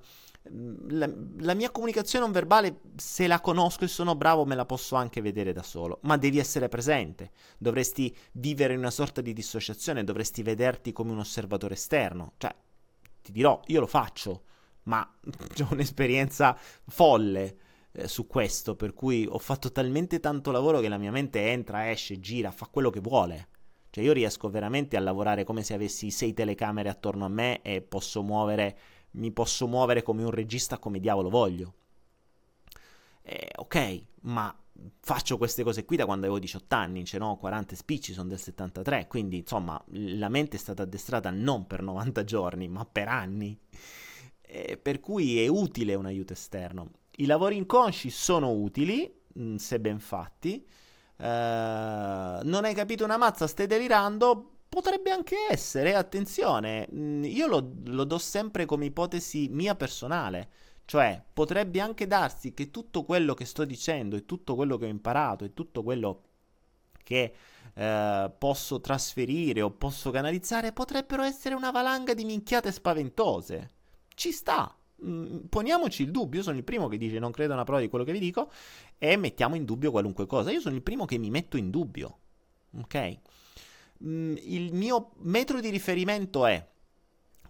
la, la, mia comunicazione non verbale, se la conosco e sono bravo, me la posso anche vedere da solo, ma devi essere presente. Dovresti vivere in una sorta di dissociazione, dovresti vederti come un osservatore esterno. Cioè, ti dirò, io lo faccio, ma ho un'esperienza folle eh, su questo, per cui ho fatto talmente tanto lavoro che la mia mente entra, esce, gira, fa quello che vuole. Cioè, io riesco veramente a lavorare come se avessi sei telecamere attorno a me e posso muovere mi posso muovere come un regista come diavolo voglio. Eh, ok, ma faccio queste cose qui da quando avevo 18 anni, ce n'ho 40 spicci, sono del 73, quindi insomma la mente è stata addestrata non per 90 giorni, ma per anni. Eh, per cui è utile un aiuto esterno. I lavori inconsci sono utili, mm, se ben fatti. Uh, non hai capito una mazza, stai delirando, Potrebbe anche essere, attenzione, mm, io lo, lo do sempre come ipotesi mia personale. Cioè, potrebbe anche darsi che tutto quello che sto dicendo e tutto quello che ho imparato e tutto quello che eh, posso trasferire o posso canalizzare potrebbero essere una valanga di minchiate spaventose. Ci sta. Mm, poniamoci il dubbio, io sono il primo che dice non credo a una prova di quello che vi dico e mettiamo in dubbio qualunque cosa. Io sono il primo che mi metto in dubbio. Ok? Mm, il mio metro di riferimento è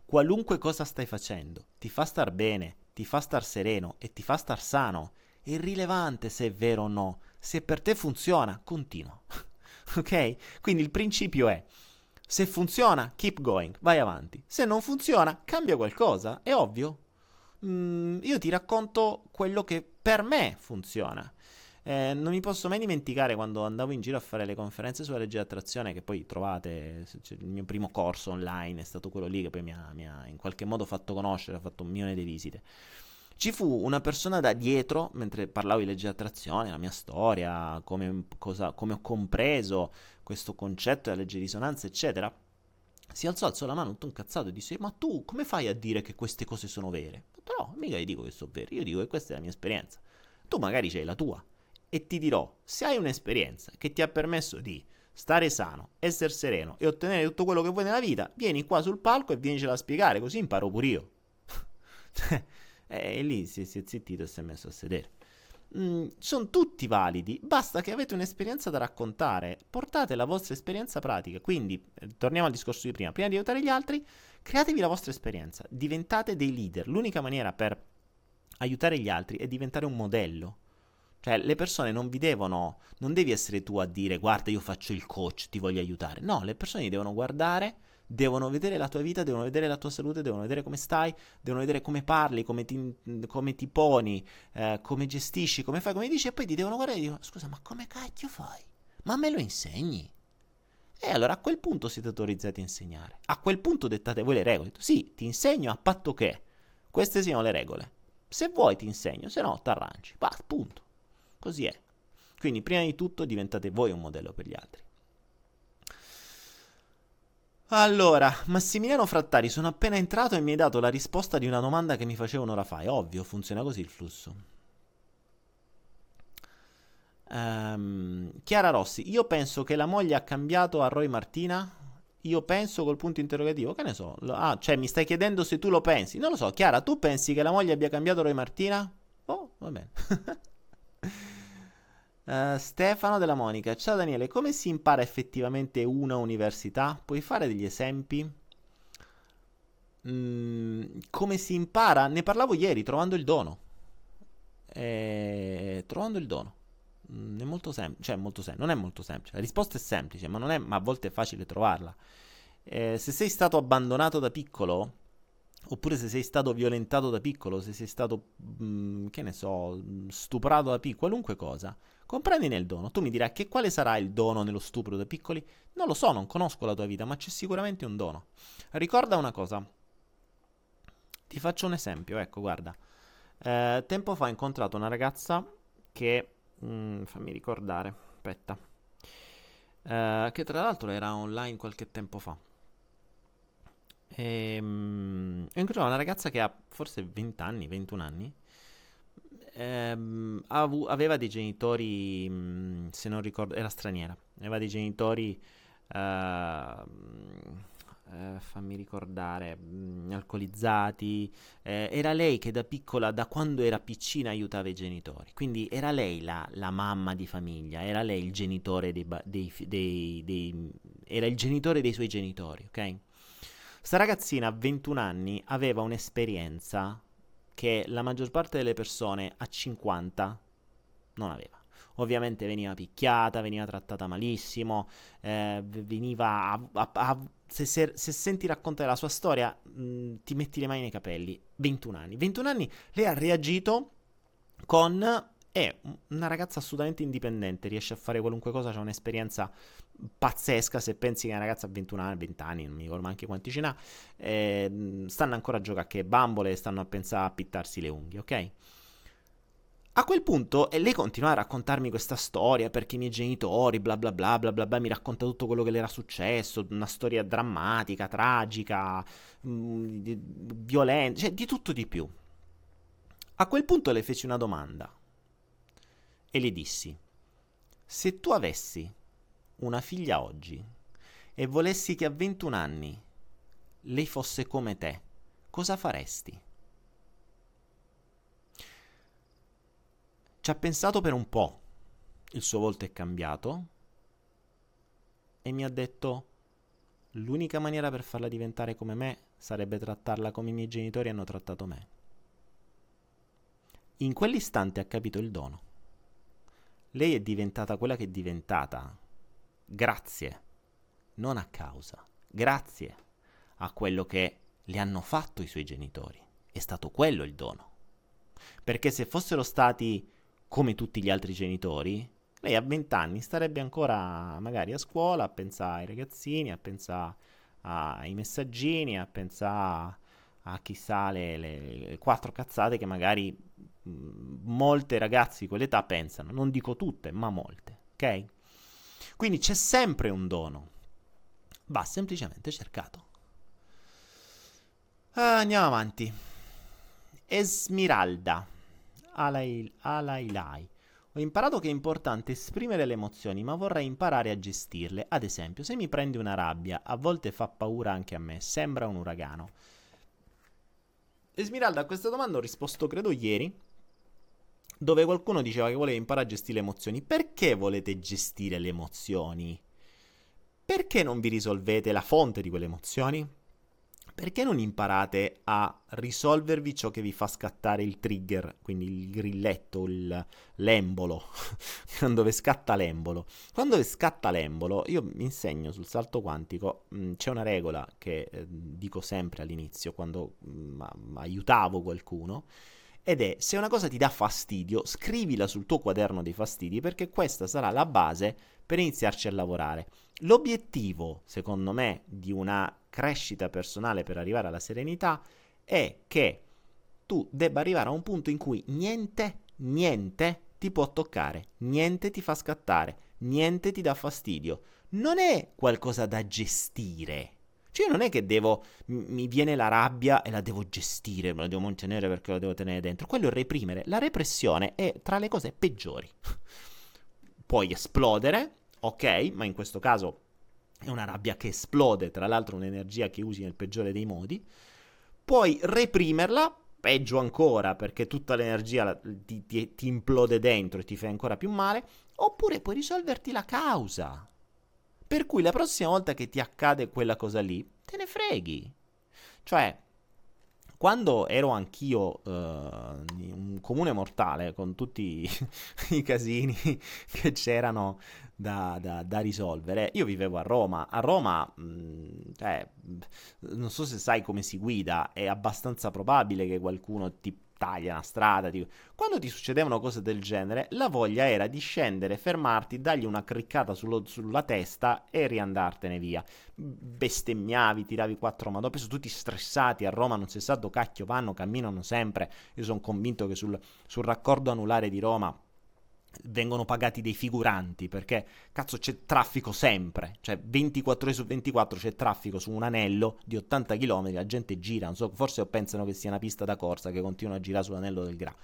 qualunque cosa stai facendo, ti fa star bene, ti fa star sereno e ti fa star sano. È irrilevante se è vero o no. Se per te funziona, continua. ok? Quindi il principio è se funziona, keep going, vai avanti. Se non funziona, cambia qualcosa. È ovvio. Mm, io ti racconto quello che per me funziona. Eh, non mi posso mai dimenticare quando andavo in giro a fare le conferenze sulla legge di attrazione, che poi trovate, cioè, il mio primo corso online è stato quello lì che poi mi ha, mi ha in qualche modo fatto conoscere, ha fatto un milione di visite. Ci fu una persona da dietro, mentre parlavo di legge di attrazione, la mia storia, come, cosa, come ho compreso questo concetto della legge di risonanza, eccetera. Si alzò, alzò la mano tutto incazzato e disse: Ma tu come fai a dire che queste cose sono vere? No, mica gli dico che sono vere, io dico che questa è la mia esperienza. Tu magari c'hai la tua. E ti dirò: se hai un'esperienza che ti ha permesso di stare sano, essere sereno e ottenere tutto quello che vuoi nella vita, vieni qua sul palco e vienicela a spiegare, così imparo pure io. E lì si, si è zittito e si è messo a sedere. Mm, sono tutti validi, basta che avete un'esperienza da raccontare, portate la vostra esperienza pratica. Quindi, eh, torniamo al discorso di prima, prima di aiutare gli altri, createvi la vostra esperienza, diventate dei leader. L'unica maniera per aiutare gli altri è diventare un modello. Cioè, le persone non vi devono, non devi essere tu a dire guarda io faccio il coach, ti voglio aiutare. No, le persone devono guardare devono vedere la tua vita, devono vedere la tua salute, devono vedere come stai, devono vedere come parli, come ti, come ti poni, eh, come gestisci, come fai, come dici, e poi ti devono guardare e dicono, scusa, ma come cacchio fai? Ma me lo insegni? E allora a quel punto siete autorizzati a insegnare. A quel punto dettate voi le regole. Sì, ti insegno a patto che queste siano le regole. Se vuoi ti insegno, se no t'arrangi. Bah, punto. Così è. Quindi prima di tutto diventate voi un modello per gli altri. Allora, Massimiliano Frattari, sono appena entrato e mi hai dato la risposta di una domanda che mi facevo un'ora fa. È ovvio, funziona così il flusso. Um, Chiara Rossi, io penso che la moglie ha cambiato a Roy Martina. Io penso col punto interrogativo, che ne so? Ah, cioè mi stai chiedendo se tu lo pensi? Non lo so, Chiara, tu pensi che la moglie abbia cambiato Roy Martina? Oh, va bene. Uh, Stefano della Monica, ciao Daniele, come si impara effettivamente una università? Puoi fare degli esempi? Mm, come si impara? Ne parlavo ieri, trovando il dono. Eh, trovando il dono. Mm, è molto semplice, cioè molto sem- non è molto semplice. La risposta è semplice, ma, è, ma a volte è facile trovarla. Eh, se sei stato abbandonato da piccolo, oppure se sei stato violentato da piccolo, se sei stato, mm, che ne so, stuprato da piccolo, qualunque cosa, Comprendi nel dono. Tu mi dirai che quale sarà il dono nello stupro dei piccoli? Non lo so, non conosco la tua vita, ma c'è sicuramente un dono. Ricorda una cosa. Ti faccio un esempio, ecco, guarda. Eh, tempo fa ho incontrato una ragazza che... Mm, fammi ricordare, aspetta. Eh, che tra l'altro era online qualche tempo fa. E, mm, ho incontrato una ragazza che ha forse 20 anni, 21 anni ehm, avu- aveva dei genitori, mm, se non ricordo, era straniera, aveva dei genitori, uh, fammi ricordare, mm, alcolizzati, eh, era lei che da piccola, da quando era piccina, aiutava i genitori, quindi era lei la, la mamma di famiglia, era lei il genitore dei, dei, dei, dei, era il genitore dei suoi genitori, ok? Sta ragazzina a 21 anni aveva un'esperienza che la maggior parte delle persone a 50 non aveva. Ovviamente veniva picchiata, veniva trattata malissimo, eh, veniva a, a, a, se, se, se, senti raccontare la sua storia, mh, ti metti le mani nei capelli. 21 anni. 21 anni lei ha reagito con è una ragazza assolutamente indipendente, riesce a fare qualunque cosa, ha un'esperienza pazzesca. Se pensi che una ragazza a 21 anni, 20 anni, non mi ricordo neanche quanti ce n'ha, eh, stanno ancora a giocare che bambole e stanno a pensare a pittarsi le unghie, ok? A quel punto, e lei continua a raccontarmi questa storia perché i miei genitori, bla bla bla bla bla, bla mi racconta tutto quello che le era successo, una storia drammatica, tragica, mh, mm, violenta, cioè di tutto di più. A quel punto le feci una domanda e le dissi, se tu avessi una figlia oggi e volessi che a 21 anni lei fosse come te, cosa faresti? Ci ha pensato per un po', il suo volto è cambiato e mi ha detto l'unica maniera per farla diventare come me sarebbe trattarla come i miei genitori hanno trattato me. In quell'istante ha capito il dono. Lei è diventata quella che è diventata grazie, non a causa, grazie a quello che le hanno fatto i suoi genitori. È stato quello il dono. Perché se fossero stati come tutti gli altri genitori, lei a 20 anni starebbe ancora magari a scuola a pensare ai ragazzini, a pensare ai messaggini, a pensare a chissà le, le quattro cazzate che magari mh, molte ragazze di quell'età pensano. Non dico tutte, ma molte, ok? Quindi c'è sempre un dono. Va semplicemente cercato. Uh, andiamo avanti. Esmiralda. Alailai. Ho imparato che è importante esprimere le emozioni, ma vorrei imparare a gestirle. Ad esempio, se mi prende una rabbia, a volte fa paura anche a me, sembra un uragano. Esmiralda a questa domanda ho risposto credo ieri, dove qualcuno diceva che voleva imparare a gestire le emozioni. Perché volete gestire le emozioni? Perché non vi risolvete la fonte di quelle emozioni? perché non imparate a risolvervi ciò che vi fa scattare il trigger, quindi il grilletto, il, l'embolo, dove scatta l'embolo. Quando scatta l'embolo, io mi insegno sul salto quantico, mh, mm, c'è una regola che eh, dico sempre all'inizio, quando mh, mm, aiutavo qualcuno, ed è se una cosa ti dà fastidio, scrivila sul tuo quaderno dei fastidi perché questa sarà la base per iniziarci a lavorare. L'obiettivo, secondo me, di una crescita personale per arrivare alla serenità è che tu debba arrivare a un punto in cui niente, niente ti può toccare, niente ti fa scattare, niente ti dà fastidio. Non è qualcosa da gestire. Cioè, non è che devo. mi viene la rabbia e la devo gestire, me la devo mantenere perché la devo tenere dentro. Quello è reprimere. La repressione è tra le cose peggiori. Puoi esplodere, ok, ma in questo caso è una rabbia che esplode, tra l'altro un'energia che usi nel peggiore dei modi, puoi reprimerla, peggio ancora perché tutta l'energia ti, ti, ti implode dentro e ti fa ancora più male, oppure puoi risolverti la causa. Per cui la prossima volta che ti accade quella cosa lì, te ne freghi. Cioè, quando ero anch'io uh, un comune mortale con tutti i casini che c'erano da, da, da, risolvere. Io vivevo a Roma. A Roma, mh, mm, cioè, non so se sai come si guida, è abbastanza probabile che qualcuno ti taglia una strada. Ti... Quando ti succedevano cose del genere, la voglia era di scendere, fermarti, dargli una criccata sullo, sulla testa e riandartene via. Bestemmiavi, tiravi quattro ma dopo tutti stressati a Roma, non si sa dove cacchio vanno, camminano sempre. Io sono convinto che sul, sul raccordo anulare di Roma vengono pagati dei figuranti perché cazzo c'è traffico sempre, cioè 24 ore su 24 c'è traffico su un anello di 80 km, la gente gira, non so, forse pensano che sia una pista da corsa che continua a girare sull'anello del Gra.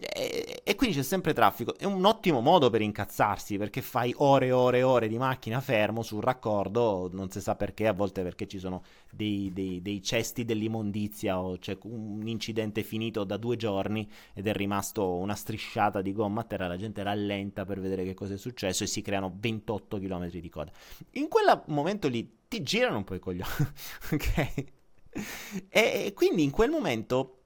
E, e, quindi c'è sempre traffico. È un ottimo modo per incazzarsi perché fai ore e ore e ore di macchina fermo sul raccordo, non si sa perché, a volte perché ci sono dei, dei, dei cesti dell'immondizia o c'è un incidente finito da due giorni ed è rimasto una strisciata di gomma a terra, la gente rallenta per vedere che cosa è successo e si creano 28 km di coda. In quel momento lì ti girano un po' i coglioni, ok? E, e quindi in quel momento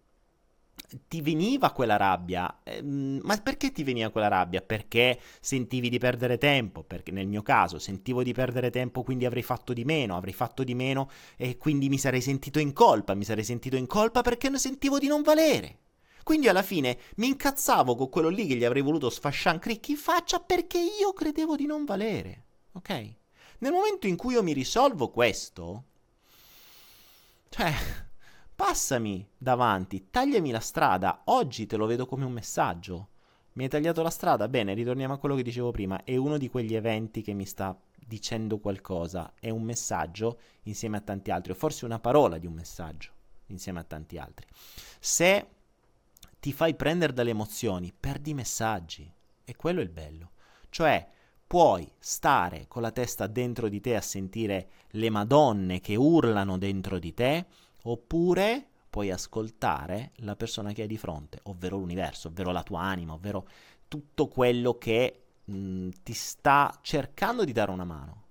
ti veniva quella rabbia, eh, ma perché ti veniva quella rabbia? Perché sentivi di perdere tempo, perché nel mio caso sentivo di perdere tempo, quindi avrei fatto di meno, avrei fatto di meno e quindi mi sarei sentito in colpa, mi sarei sentito in colpa perché sentivo di non valere. Quindi alla fine mi incazzavo con quello lì che gli avrei voluto crick in faccia perché io credevo di non valere. Ok? Nel momento in cui io mi risolvo questo, cioè, Passami davanti, tagliami la strada, oggi te lo vedo come un messaggio. Mi hai tagliato la strada? Bene, ritorniamo a quello che dicevo prima, è uno di quegli eventi che mi sta dicendo qualcosa, è un messaggio insieme a tanti altri, o forse una parola di un messaggio insieme a tanti altri. Se ti fai prendere dalle emozioni, perdi messaggi, e quello è il bello. Cioè, puoi stare con la testa dentro di te a sentire le madonne che urlano dentro di te, oppure puoi ascoltare la persona che hai di fronte, ovvero l'universo, ovvero la tua anima, ovvero tutto quello che mh, ti sta cercando di dare una mano.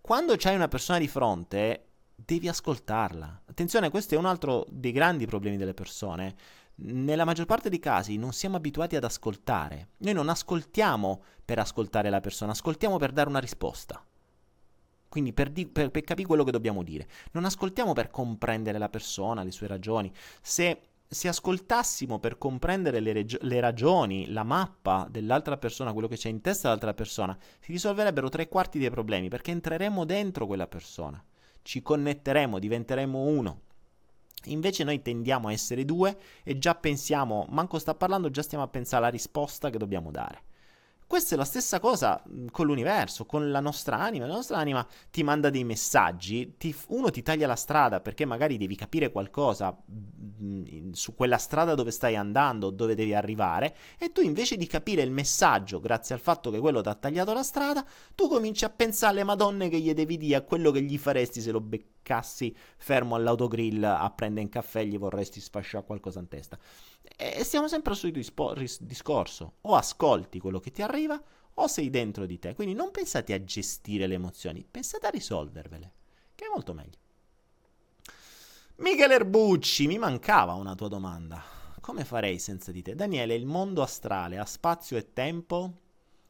Quando c'hai una persona di fronte, devi ascoltarla. Attenzione, questo è un altro dei grandi problemi delle persone. Nella maggior parte dei casi non siamo abituati ad ascoltare. Noi non ascoltiamo per ascoltare la persona, ascoltiamo per dare una risposta. Quindi per, di- per, per capire quello che dobbiamo dire. Non ascoltiamo per comprendere la persona, le sue ragioni. Se se ascoltassimo per comprendere le, reg- le, ragioni, la mappa dell'altra persona, quello che c'è in testa dell'altra persona, si risolverebbero tre quarti dei problemi perché entreremo dentro quella persona, ci connetteremo, diventeremo uno. Invece noi tendiamo a essere due e già pensiamo, manco sta parlando, già stiamo a pensare alla risposta che dobbiamo dare. Questa è la stessa cosa con l'universo, con la nostra anima. La nostra anima ti manda dei messaggi, ti, uno ti taglia la strada perché magari devi capire qualcosa su quella strada dove stai andando, dove devi arrivare, e tu invece di capire il messaggio, grazie al fatto che quello ti ha tagliato la strada, tu cominci a pensare alle madonne che gli devi dire, a quello che gli faresti se lo beccassi fermo all'autogrill a prendere un caffè e gli vorresti sfasciare qualcosa in testa. E stiamo sempre solito discorso. O ascolti quello che ti arriva o sei dentro di te. Quindi non pensate a gestire le emozioni, pensate a risolvervele, che è molto meglio. Michele Erbucci, mi mancava una tua domanda. Come farei senza di te? Daniele, il mondo astrale ha spazio e tempo?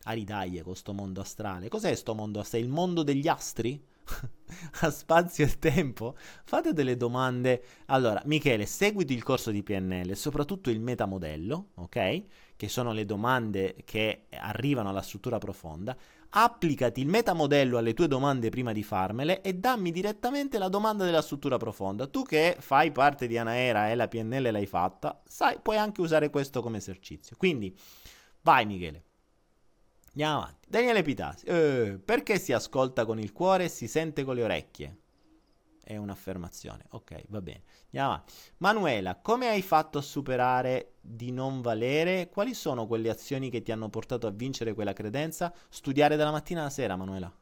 A ridaglie con sto mondo astrale. Cos'è sto mondo astrale? Il mondo degli astri? a spazio e tempo? Fate delle domande. Allora, Michele, seguiti il corso di PNL, soprattutto il metamodello, ok? Che sono le domande che arrivano alla struttura profonda. Applicati il metamodello alle tue domande prima di farmele e dammi direttamente la domanda della struttura profonda. Tu che fai parte di Anaera e la PNL l'hai fatta, sai, puoi anche usare questo come esercizio. Quindi, vai Michele. Andiamo avanti. Daniele Pitasi. Eh, perché si ascolta con il cuore e si sente con le orecchie? È un'affermazione. Ok, va bene. Andiamo avanti. Manuela, come hai fatto a superare di non valere? Quali sono quelle azioni che ti hanno portato a vincere quella credenza? Studiare dalla mattina alla sera, Manuela.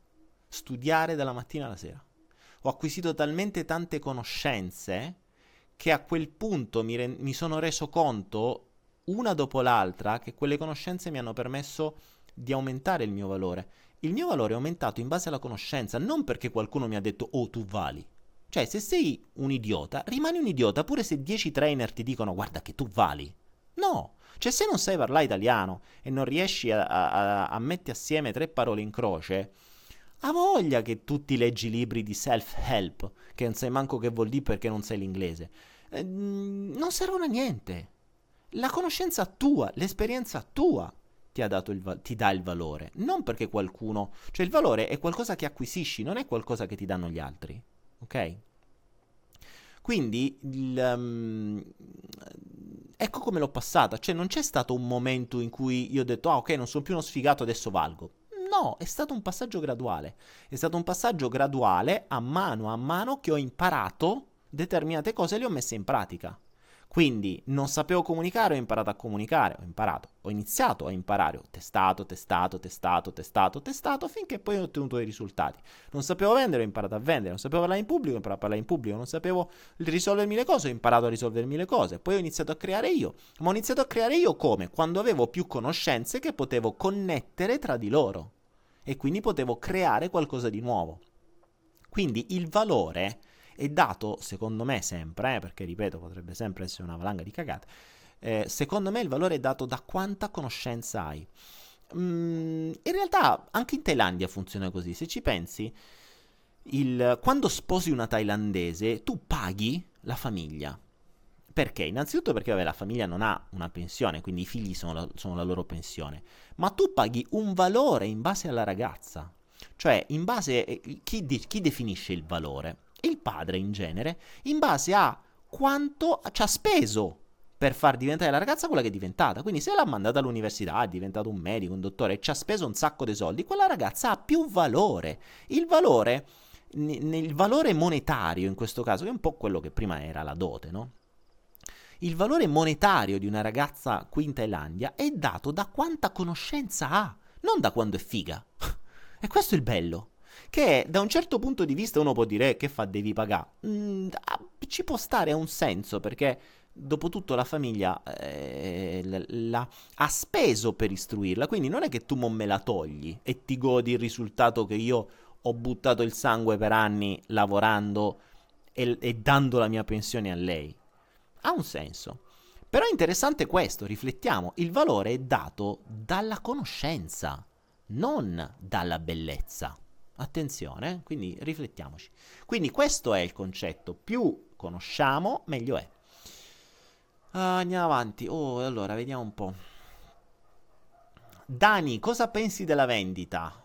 Studiare dalla mattina alla sera. Ho acquisito talmente tante conoscenze che a quel punto mi, re- mi sono reso conto, una dopo l'altra, che quelle conoscenze mi hanno permesso di aumentare il mio valore. Il mio valore è aumentato in base alla conoscenza, non perché qualcuno mi ha detto oh tu vali. Cioè, se sei un idiota, rimani un idiota pure se 10 trainer ti dicono guarda che tu vali. No, cioè se non sai parlare italiano e non riesci a, a, a mettere assieme tre parole in croce, ha voglia che tu ti leggi libri di self-help, che non sai manco che vuol dire perché non sai l'inglese. Eh, non servono a niente. La conoscenza tua, l'esperienza tua ti, va- ti, dà il valore. Non perché qualcuno... Cioè il valore è qualcosa che acquisisci, non è qualcosa che ti danno gli altri. Ok? Quindi, il, um, ecco come l'ho passata. Cioè non c'è stato un momento in cui io ho detto, ah ok, non sono più uno sfigato, adesso valgo. No, è stato un passaggio graduale. È stato un passaggio graduale, a mano a mano, che ho imparato determinate cose e le ho messe in pratica. Quindi non sapevo comunicare, ho imparato a comunicare, ho imparato, ho iniziato a imparare, ho testato, testato, testato, testato, testato, finché poi ho ottenuto dei risultati. Non sapevo vendere, ho imparato a vendere, non sapevo parlare in pubblico, ho imparato a parlare in pubblico, non sapevo risolvermi le cose, ho imparato a risolvermi le cose, poi ho iniziato a creare io. Ma ho iniziato a creare io come? Quando avevo più conoscenze che potevo connettere tra di loro e quindi potevo creare qualcosa di nuovo. Quindi il valore è dato, secondo me sempre, eh, perché ripeto, potrebbe sempre essere una valanga di cagate, eh, secondo me il valore è dato da quanta conoscenza hai. Mm, in realtà anche in Thailandia funziona così, se ci pensi, il, quando sposi una thailandese tu paghi la famiglia. Perché? Innanzitutto perché vabbè, la famiglia non ha una pensione, quindi i figli sono la, sono la loro pensione, ma tu paghi un valore in base alla ragazza. Cioè, in base... Eh, chi, chi definisce il valore? Il padre in genere, in base a quanto ci ha speso per far diventare la ragazza quella che è diventata. Quindi se l'ha mandata all'università, è diventato un medico, un dottore e ci ha speso un sacco di soldi, quella ragazza ha più valore. Il valore, il valore monetario in questo caso, che è un po' quello che prima era la dote, no? Il valore monetario di una ragazza qui in Thailandia è dato da quanta conoscenza ha non da quando è figa. e questo è il bello. Che da un certo punto di vista uno può dire che fa devi pagare. Mm, ci può stare un senso perché dopotutto la famiglia eh, la, la, ha speso per istruirla, quindi non è che tu me la togli e ti godi il risultato che io ho buttato il sangue per anni lavorando e, e dando la mia pensione a lei. Ha un senso. Però è interessante questo, riflettiamo, il valore è dato dalla conoscenza, non dalla bellezza. Attenzione, eh? quindi riflettiamoci. Quindi questo è il concetto, più conosciamo, meglio è. Uh, andiamo avanti. Oh, allora, vediamo un po'. Dani, cosa pensi della vendita?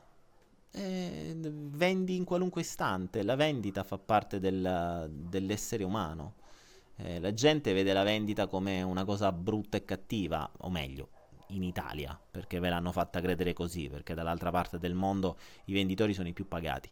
Eh, vendi in qualunque istante, la vendita fa parte del, dell'essere umano. Eh, la gente vede la vendita come una cosa brutta e cattiva, o meglio, in Italia, perché ve l'hanno fatta credere così, perché dall'altra parte del mondo i venditori sono i più pagati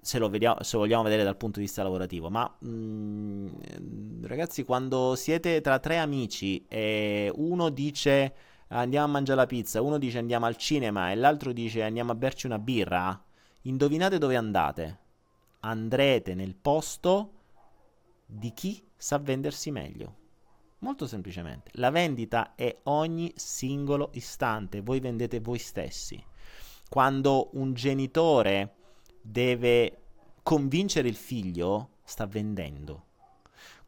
se lo, vediamo, se vogliamo vedere dal punto di vista lavorativo, ma mh, mm, ragazzi, quando siete tra tre amici e uno dice andiamo a mangiare la pizza, uno dice andiamo al cinema e l'altro dice andiamo a berci una birra, indovinate dove andate? Andrete nel posto di chi sa vendersi meglio. Molto semplicemente. La vendita è ogni singolo istante, voi vendete voi stessi. Quando un genitore deve convincere il figlio, sta vendendo.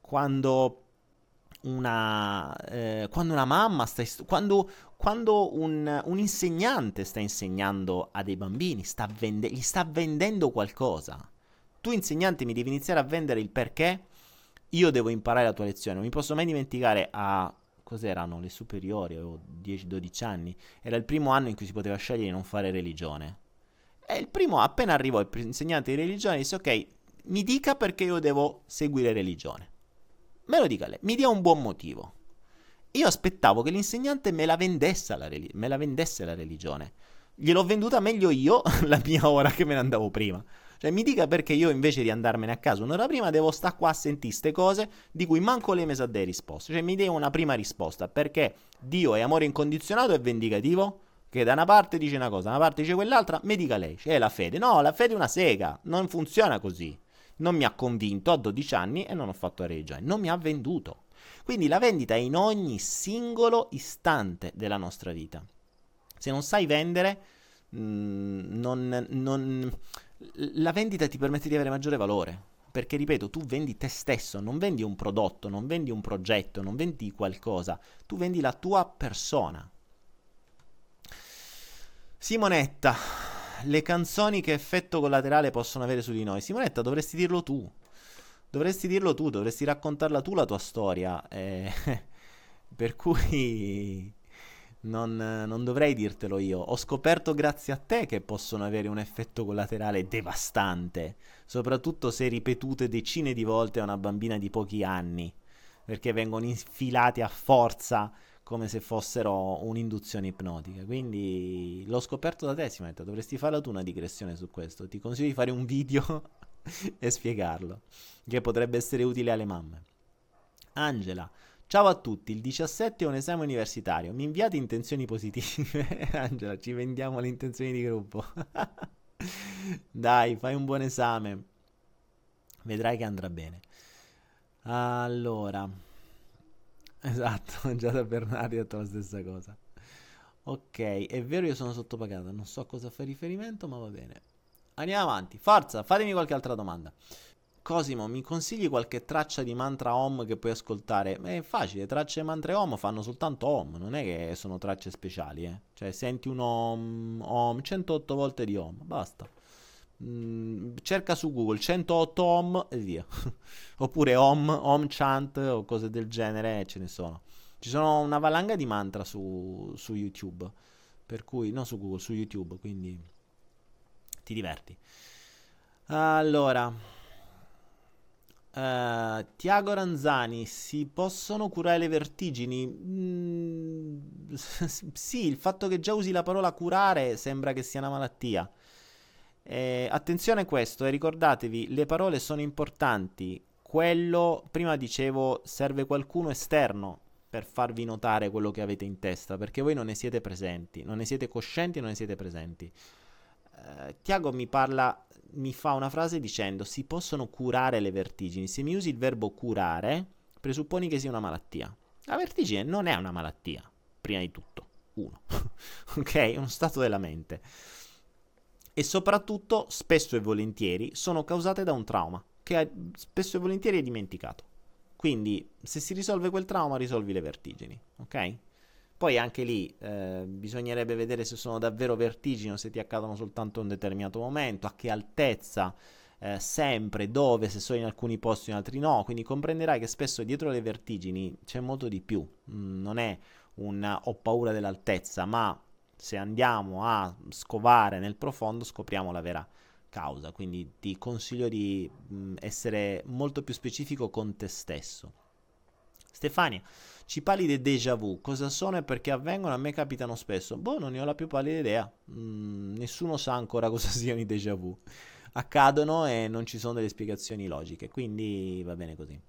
Quando una, eh, quando una mamma sta quando, quando un, un, insegnante sta insegnando a dei bambini, sta vende- gli sta vendendo qualcosa. Tu insegnante mi devi iniziare a vendere il perché io devo imparare la tua lezione. Non mi posso mai dimenticare a cos'erano le superiori, avevo 10-12 anni, era il primo anno in cui si poteva scegliere di non fare religione. E il primo, appena arrivò il insegnante di religione, disse: Ok, mi dica perché io devo seguire religione. Me lo dica lei, mi dia un buon motivo. Io aspettavo che l'insegnante me la vendesse la, relig- me la, vendesse la religione. Gliel'ho venduta meglio io la mia ora che me ne andavo prima. Cioè, mi dica perché io invece di andarmene a casa un'ora prima devo stare qua a sentire queste cose di cui manco lei mi sa delle risposte. Cioè, mi dia una prima risposta perché Dio è amore incondizionato e vendicativo che da una parte dice una cosa, da una parte dice quell'altra, mi dica lei, c'è la fede. No, la fede è una sega, non funziona così. Non mi ha convinto a 12 anni e non ho fatto religione, non mi ha venduto. Quindi la vendita è in ogni singolo istante della nostra vita. Se non sai vendere, mh, mm, non, non, la vendita ti permette di avere maggiore valore. Perché, ripeto, tu vendi te stesso, non vendi un prodotto, non vendi un progetto, non vendi qualcosa, tu vendi la tua persona. Simonetta, le canzoni che effetto collaterale possono avere su di noi. Simonetta, dovresti dirlo tu. Dovresti dirlo tu, dovresti raccontarla tu la tua storia. Eh, per cui non, non, dovrei dirtelo io. Ho scoperto grazie a te che possono avere un effetto collaterale devastante, soprattutto se ripetute decine di volte a una bambina di pochi anni, perché vengono infilati a forza come se fossero un'induzione ipnotica. Quindi l'ho scoperto da te, Simetta. Dovresti fare tu una digressione su questo. Ti consiglio di fare un video e spiegarlo, che potrebbe essere utile alle mamme. Angela. Ciao a tutti, il 17 è un esame universitario. Mi inviate intenzioni positive? Angela, ci vendiamo le intenzioni di gruppo. Dai, fai un buon esame. Vedrai che andrà bene. Allora, Esatto, Giada Bernardi ha detto la stessa cosa. Ok, è vero io sono sottopagata, non so a cosa fai riferimento, ma va bene. Andiamo avanti, forza, fatemi qualche altra domanda. Cosimo, mi consigli qualche traccia di mantra Om che puoi ascoltare? È facile, tracce mantra Om fanno soltanto Om, non è che sono tracce speciali, eh. Cioè, senti un Om, Om, 108 volte di Om, basta. Mm, cerca su Google 108 Om e via. Oppure Om, Om Chant o cose del genere, ce ne sono. Ci sono una valanga di mantra su, su YouTube, per cui, non su Google, su YouTube, quindi ti diverti. Allora, uh, Tiago Ranzani, si possono curare le vertigini? Mm, sì, il fatto che già usi la parola curare sembra che sia una malattia. Eh, attenzione a questo e ricordatevi, le parole sono importanti. Quello, prima dicevo, serve qualcuno esterno. per farvi notare quello che avete in testa, perché voi non ne siete presenti, non ne siete coscienti, non ne siete presenti. Eh, Tiago mi parla, mi fa una frase dicendo si possono curare le vertigini. Se mi usi il verbo curare, presupponi che sia una malattia. La vertigine non è una malattia, prima di tutto. Uno. ok? È uno stato della mente. E soprattutto, spesso e volentieri, sono causate da un trauma, che spesso e volentieri è dimenticato. Quindi, se si risolve quel trauma, risolvi le vertigini, ok? Poi anche lì eh, bisognerebbe vedere se sono davvero vertigini o se ti accadono soltanto in un determinato momento, a che altezza, eh, sempre, dove, se sono in alcuni posti in altri no. Quindi comprenderai che spesso dietro le vertigini c'è molto di più. Mm, non è un ho paura dell'altezza, ma se andiamo a scovare nel profondo scopriamo la vera causa, quindi ti consiglio di mh, mm, essere molto più specifico con te stesso. Stefania, ci parli dei déjà vu, cosa sono e perché avvengono? A me capitano spesso. Boh, non ne ho la più pallida idea. Mm, nessuno sa ancora cosa siano i déjà vu. Accadono e non ci sono delle spiegazioni logiche, quindi va bene così.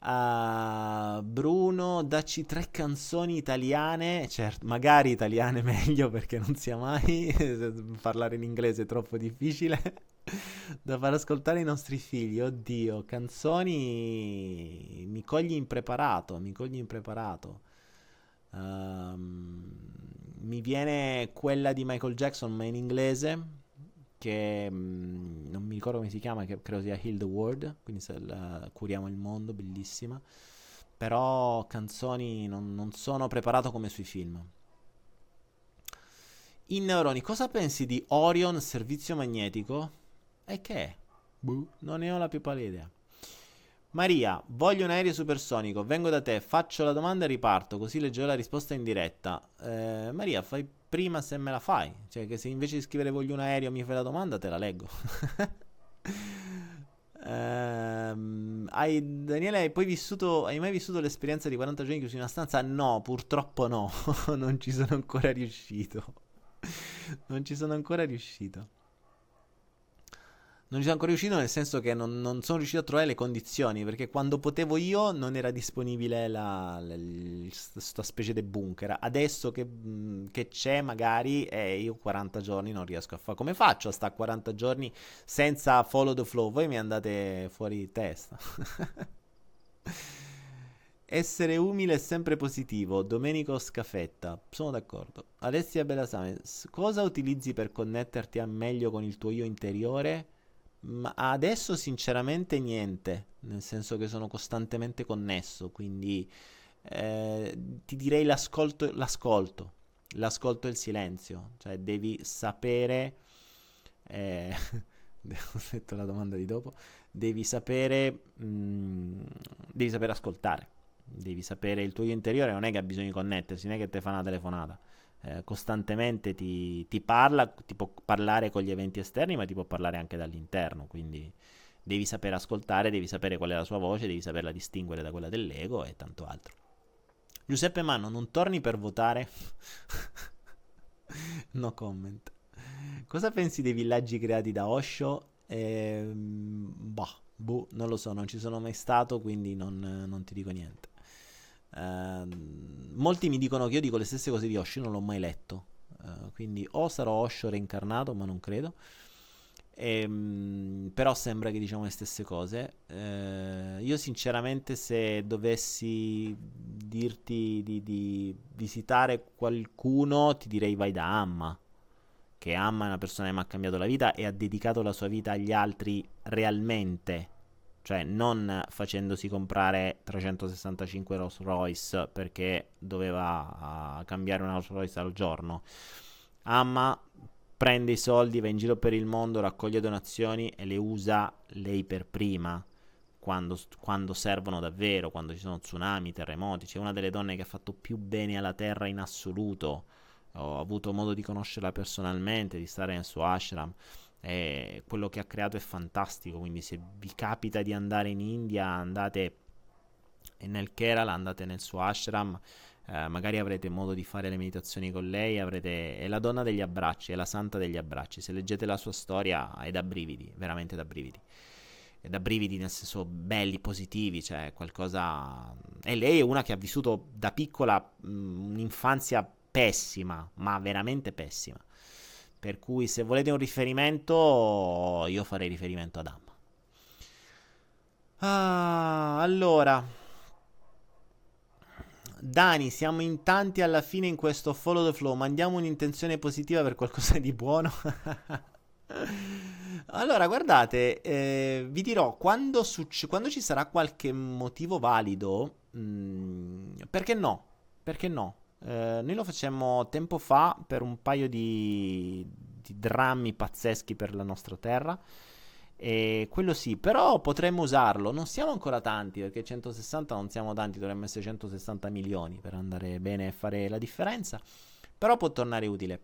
Uh, Bruno, dacci tre canzoni italiane, certo, magari italiane meglio perché non sia mai, parlare in inglese è troppo difficile, da far ascoltare ai nostri figli. Oddio, canzoni mi cogli impreparato, mi cogli impreparato. Um, mi viene quella di Michael Jackson ma in inglese che mm, non mi ricordo come si chiama, che credo sia Heal the World, quindi se la, curiamo il mondo, bellissima. Però canzoni non, non sono preparato come sui film. In neuroni, cosa pensi di Orion servizio magnetico? E che è? Buh, non ne ho la più pallida idea. Maria, voglio un aereo supersonico, vengo da te, faccio la domanda e riparto, così leggerò la risposta in diretta. Eh, Maria, fai prima se me la fai. Cioè, che se invece di scrivere voglio un aereo mi fai la domanda, te la leggo. ehm, hai, Daniele, hai, vissuto, hai mai vissuto l'esperienza di 40 giorni chiusi in una stanza? No, purtroppo no. non ci sono ancora riuscito. non ci sono ancora riuscito non ci sono ancora riuscito nel senso che non, non, sono riuscito a trovare le condizioni perché quando potevo io non era disponibile la, la, questa specie di bunker. Adesso che, che c'è magari eh, io 40 giorni non riesco a fare come faccio a stare 40 giorni senza follow the flow? Voi mi andate fuori di testa. Essere umile è sempre positivo. Domenico Scafetta sono d'accordo. Alessia Belasame cosa utilizzi per connetterti a meglio con il tuo io interiore ma adesso sinceramente niente, nel senso che sono costantemente connesso, quindi eh, ti direi l'ascolto, l'ascolto, l'ascolto e il silenzio, cioè devi sapere, eh, ho detto la domanda di dopo, devi sapere, mh, mm, devi sapere ascoltare, devi sapere il tuo io interiore, non è che ha bisogno di connettersi, non è che ti fa una telefonata eh, costantemente ti, ti, parla, ti può parlare con gli eventi esterni, ma ti può parlare anche dall'interno. Quindi devi sapere ascoltare, devi sapere qual è la sua voce, devi saperla distinguere da quella dell'ego e tanto altro. Giuseppe Manno, non torni per votare? no comment. Cosa pensi dei villaggi creati da Osho? Eh, bah, boh, non lo so, non ci sono mai stato, quindi non, non ti dico niente. Uh, molti mi dicono che io dico le stesse cose di Osho, non l'ho mai letto. Uh, quindi o sarò Osho reincarnato, ma non credo. E, um, però sembra che diciamo le stesse cose. Uh, io sinceramente se dovessi dirti di, di, visitare qualcuno, ti direi vai da Amma. Che Amma è una persona che mi ha cambiato la vita e ha dedicato la sua vita agli altri realmente cioè non facendosi comprare 365 Rolls Royce perché doveva uh, cambiare una Rolls Royce al giorno. Amma prende i soldi, va in giro per il mondo, raccoglie donazioni e le usa lei per prima. Quando, quando servono davvero, quando ci sono tsunami, terremoti, c'è una delle donne che ha fatto più bene alla terra in assoluto. Ho avuto modo di conoscerla personalmente, di stare nel suo ashram eh, quello che ha creato è fantastico, quindi se vi capita di andare in India andate nel Kerala, andate nel suo ashram, eh, magari avrete modo di fare le meditazioni con lei, avrete... è la donna degli abbracci, è la santa degli abbracci, se leggete la sua storia è da brividi, veramente da brividi. da brividi nel senso belli, positivi, cioè qualcosa... E lei è una che ha vissuto da piccola mh, un'infanzia pessima, ma veramente pessima. Per cui se volete un riferimento, io farei riferimento ad Amma. Ah, allora... Dani, siamo in tanti alla fine in questo follow the flow. Mandiamo un'intenzione positiva per qualcosa di buono. allora, guardate, eh, vi dirò quando, succe- quando, ci sarà qualche motivo valido, mh, mm, perché no? Perché no? Eh, noi lo facemmo tempo fa per un paio di, di drammi pazzeschi per la nostra terra. E quello sì, però potremmo usarlo. Non siamo ancora tanti, perché 160 non siamo tanti, dovremmo essere 160 milioni per andare bene e fare la differenza. Però può tornare utile.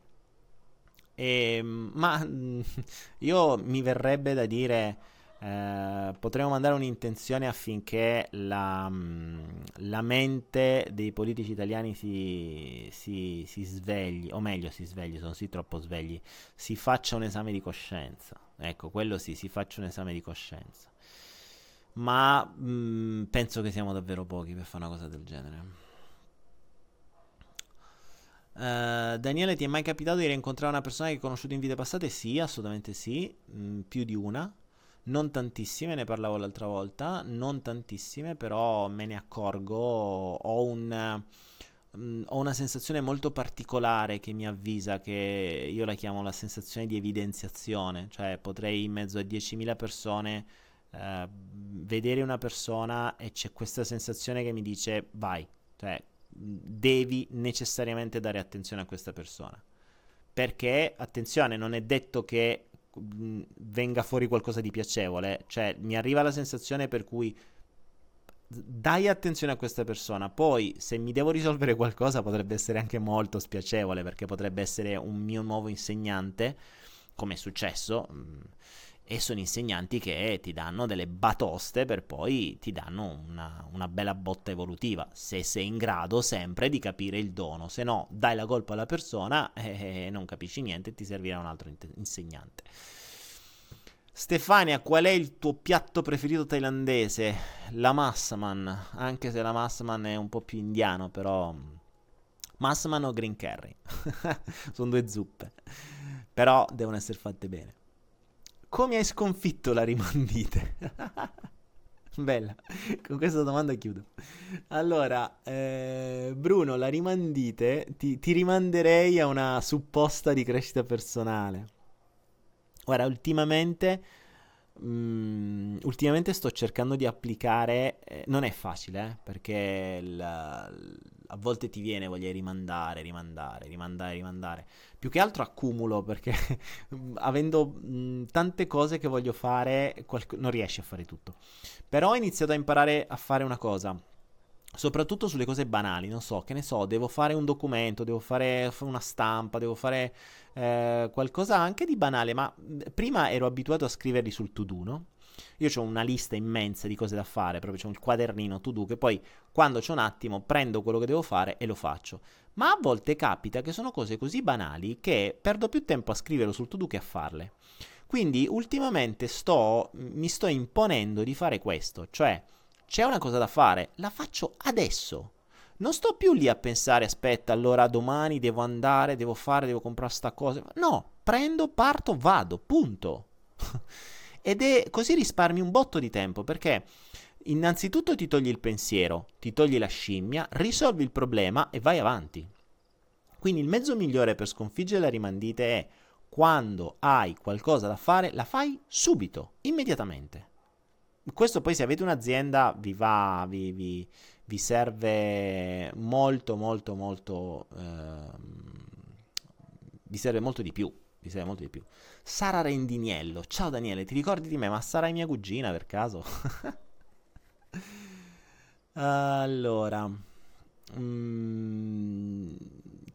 E, ehm, ma io mi verrebbe da dire eh, potremmo mandare un'intenzione affinché la, mm, la, mente dei politici italiani si, si, si, svegli, o meglio si svegli, sono sì troppo svegli, si faccia un esame di coscienza. Ecco, quello sì, si faccia un esame di coscienza. Ma mh, mm, penso che siamo davvero pochi per fare una cosa del genere. Uh, Daniele, ti è mai capitato di rincontrare una persona che hai conosciuto in vite passate? Sì, assolutamente sì, mm, più di una non tantissime, ne parlavo l'altra volta, non tantissime, però me ne accorgo, ho un... Mm, ho una sensazione molto particolare che mi avvisa che io la chiamo la sensazione di evidenziazione, cioè potrei in mezzo a 10.000 persone uh, vedere una persona e c'è questa sensazione che mi dice vai, cioè devi necessariamente dare attenzione a questa persona. Perché, attenzione, non è detto che venga fuori qualcosa di piacevole. Cioè, mi arriva la sensazione per cui dai attenzione a questa persona. Poi, se mi devo risolvere qualcosa, potrebbe essere anche molto spiacevole, perché potrebbe essere un mio nuovo insegnante, come è successo e sono insegnanti che ti danno delle batoste per poi ti danno una, una, bella botta evolutiva, se sei in grado sempre di capire il dono, se no dai la colpa alla persona e non capisci niente e ti servirà un altro insegnante. Stefania, qual è il tuo piatto preferito thailandese? La massaman, anche se la massaman è un po' più indiano, però massaman o green curry. sono due zuppe, però devono essere fatte bene. Come hai sconfitto la rimandite? Bella, con questa domanda chiudo. Allora, eh, Bruno, la rimandite, ti, ti rimanderei a una supposta di crescita personale. Guarda, ultimamente Mm, ultimamente sto cercando di applicare, eh, non è facile eh, perché la, a volte ti viene voglia rimandare, rimandare, rimandare, rimandare. Più che altro accumulo perché avendo mh, tante cose che voglio fare, qualc- non riesci a fare tutto. Però ho iniziato a imparare a fare una cosa soprattutto sulle cose banali, non so, che ne so, devo fare un documento, devo fare una stampa, devo fare eh, qualcosa anche di banale, ma prima ero abituato a scriverli sul to-do, no? Io ho una lista immensa di cose da fare, proprio c'è un quadernino to-do che poi quando c'è un attimo prendo quello che devo fare e lo faccio. Ma a volte capita che sono cose così banali che perdo più tempo a scriverlo sul to-do che a farle. Quindi ultimamente sto, mi sto imponendo di fare questo, cioè c'è una cosa da fare, la faccio adesso. Non sto più lì a pensare, aspetta, allora domani devo andare, devo fare, devo comprare sta cosa. No, prendo, parto, vado, punto. Ed è così risparmi un botto di tempo perché innanzitutto ti togli il pensiero, ti togli la scimmia, risolvi il problema e vai avanti. Quindi il mezzo migliore per sconfiggere la rimandite è quando hai qualcosa da fare, la fai subito, immediatamente questo poi se avete un'azienda vi va, vi, vi, vi serve molto molto molto, ehm, vi serve molto di più, vi serve molto di più. Sara Rendiniello, ciao Daniele, ti ricordi di me? Ma Sara è mia cugina per caso? allora, mm,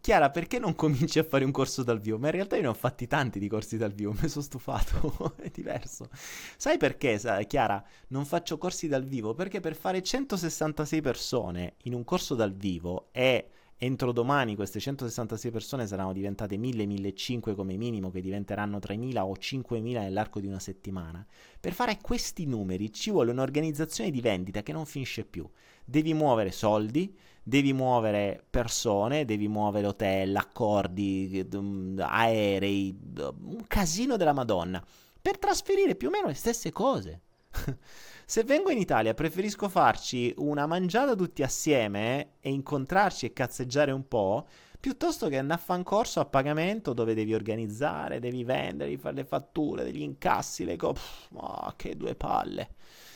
Chiara, perché non cominci a fare un corso dal vivo? Ma in realtà io ne ho fatti tanti di corsi dal vivo, mi sono stufato, è diverso. Sai perché, Chiara, non faccio corsi dal vivo? Perché per fare 166 persone in un corso dal vivo è entro domani queste 166 persone saranno diventate 1000, 1500 come minimo, che diventeranno 3000 o 5000 nell'arco di una settimana. Per fare questi numeri ci vuole un'organizzazione di vendita che non finisce più. Devi muovere soldi, devi muovere persone, devi muovere hotel, accordi, aerei, un casino della Madonna, per trasferire più o meno le stesse cose. Se vengo in Italia preferisco farci una mangiata tutti assieme e incontrarci e cazzeggiare un po', piuttosto che andare a fare un corso a pagamento dove devi organizzare, devi vendere, devi fare le fatture, degli incassi, le cose. Oh, che due palle.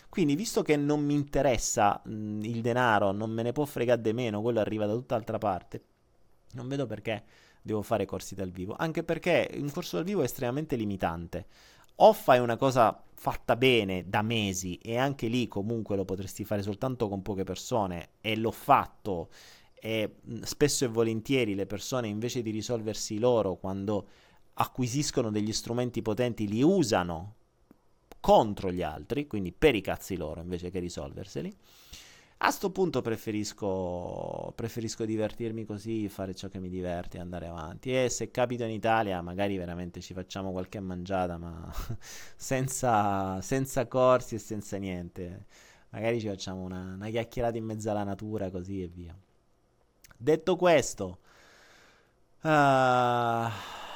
Quindi, visto che non mi interessa mh, il denaro, non me ne può fregare di meno, quello arriva da tutt'altra parte, non vedo perché devo fare corsi dal vivo. Anche perché un corso dal vivo è estremamente limitante o fai una cosa fatta bene da mesi e anche lì comunque lo potresti fare soltanto con poche persone e l'ho fatto e spesso e volentieri le persone invece di risolversi loro quando acquisiscono degli strumenti potenti li usano contro gli altri, quindi per i cazzi loro invece che risolverseli a sto punto preferisco, preferisco divertirmi così, fare ciò che mi diverte e andare avanti. E se capito in Italia, magari veramente ci facciamo qualche mangiata, ma senza, senza corsi e senza niente. Magari ci facciamo una, una chiacchierata in mezzo alla natura, così e via. Detto questo, uh,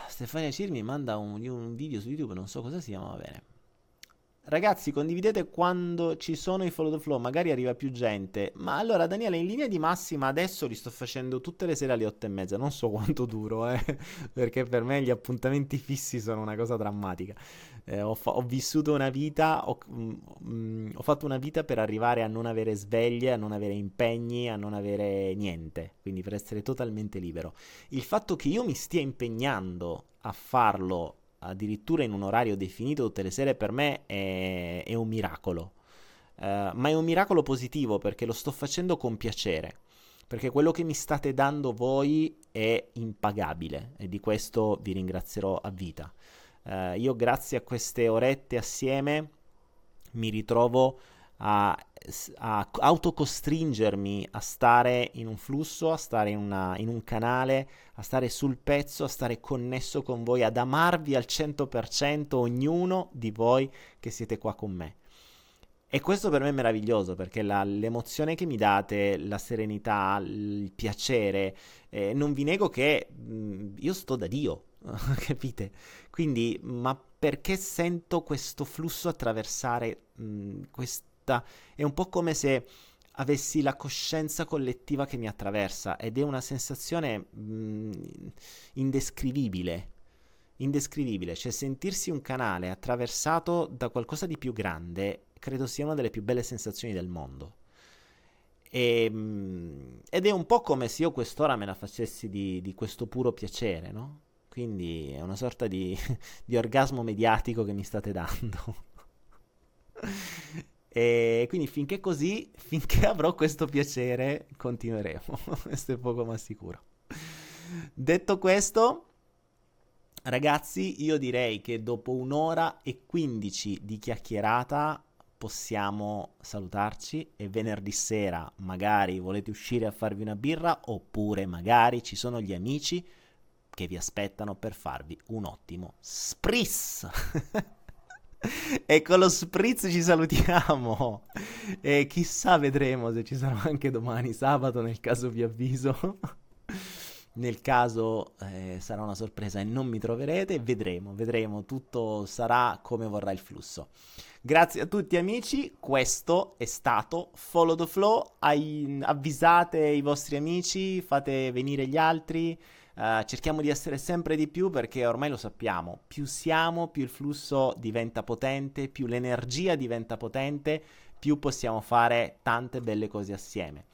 Stefania Cirmi manda un, un video su YouTube, non so cosa sia, ma va bene. Ragazzi, condividete quando ci sono i follow the flow, magari arriva più gente. Ma allora, Daniele, in linea di massima adesso li sto facendo tutte le sere alle otto e mezza. Non so quanto duro, eh, perché per me gli appuntamenti fissi sono una cosa drammatica. Eh, ho, fa- ho, vissuto una vita, ho, mm, mm, ho fatto una vita per arrivare a non avere sveglie, a non avere impegni, a non avere niente. Quindi per essere totalmente libero. Il fatto che io mi stia impegnando a farlo addirittura in un orario definito tutte le sere, per me è, è un miracolo. Uh, ma è un miracolo positivo perché lo sto facendo con piacere. Perché quello che mi state dando voi è impagabile e di questo vi ringrazierò a vita. Uh, io grazie a queste orette assieme mi ritrovo a, a autocostringermi a stare in un flusso, a stare in, una, in, un canale, a stare sul pezzo, a stare connesso con voi, ad amarvi al 100% ognuno di voi che siete qua con me. E questo per me è meraviglioso perché la, l'emozione che mi date, la serenità, il piacere, eh, non vi nego che mh, mm, io sto da Dio, capite? Quindi, ma perché sento questo flusso attraversare mh, mm, diretta, è un po' come se avessi la coscienza collettiva che mi attraversa ed è una sensazione mh, mm, indescrivibile. Indescrivibile, cioè sentirsi un canale attraversato da qualcosa di più grande credo sia una delle più belle sensazioni del mondo. E, ehm, ed è un po' come se io quest'ora me la facessi di, di questo puro piacere, no? Quindi è una sorta di, di orgasmo mediatico che mi state dando. E quindi finché così, finché avrò questo piacere, continueremo. questo è poco ma sicuro. Detto questo, ragazzi, io direi che dopo un'ora e quindici di chiacchierata possiamo salutarci e venerdì sera magari volete uscire a farvi una birra oppure magari ci sono gli amici che vi aspettano per farvi un ottimo spris. e con lo spritz ci salutiamo. E chissà, vedremo se ci sarò anche domani sabato, nel caso vi avviso. nel caso eh, sarà una sorpresa e non mi troverete, vedremo, vedremo, tutto sarà come vorrà il flusso. Grazie a tutti amici, questo è stato Follow the Flow, Ai, avvisate i vostri amici, fate venire gli altri. Uh, cerchiamo di essere sempre di più perché ormai lo sappiamo, più siamo, più il flusso diventa potente, più l'energia diventa potente, più possiamo fare tante belle cose assieme.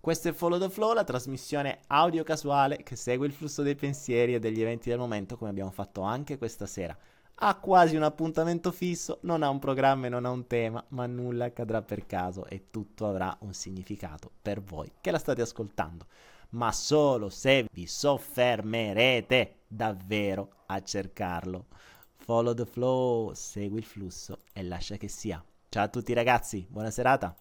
Questo è Follow the Flow, la trasmissione audio casuale che segue il flusso dei pensieri e degli eventi del momento come abbiamo fatto anche questa sera. Ha quasi un appuntamento fisso, non ha un programma e non ha un tema, ma nulla accadrà per caso e tutto avrà un significato per voi che la state ascoltando ma solo se vi soffermerete davvero a cercarlo. Follow the flow, segui il flusso e lascia che sia. Ciao a tutti ragazzi, buona serata.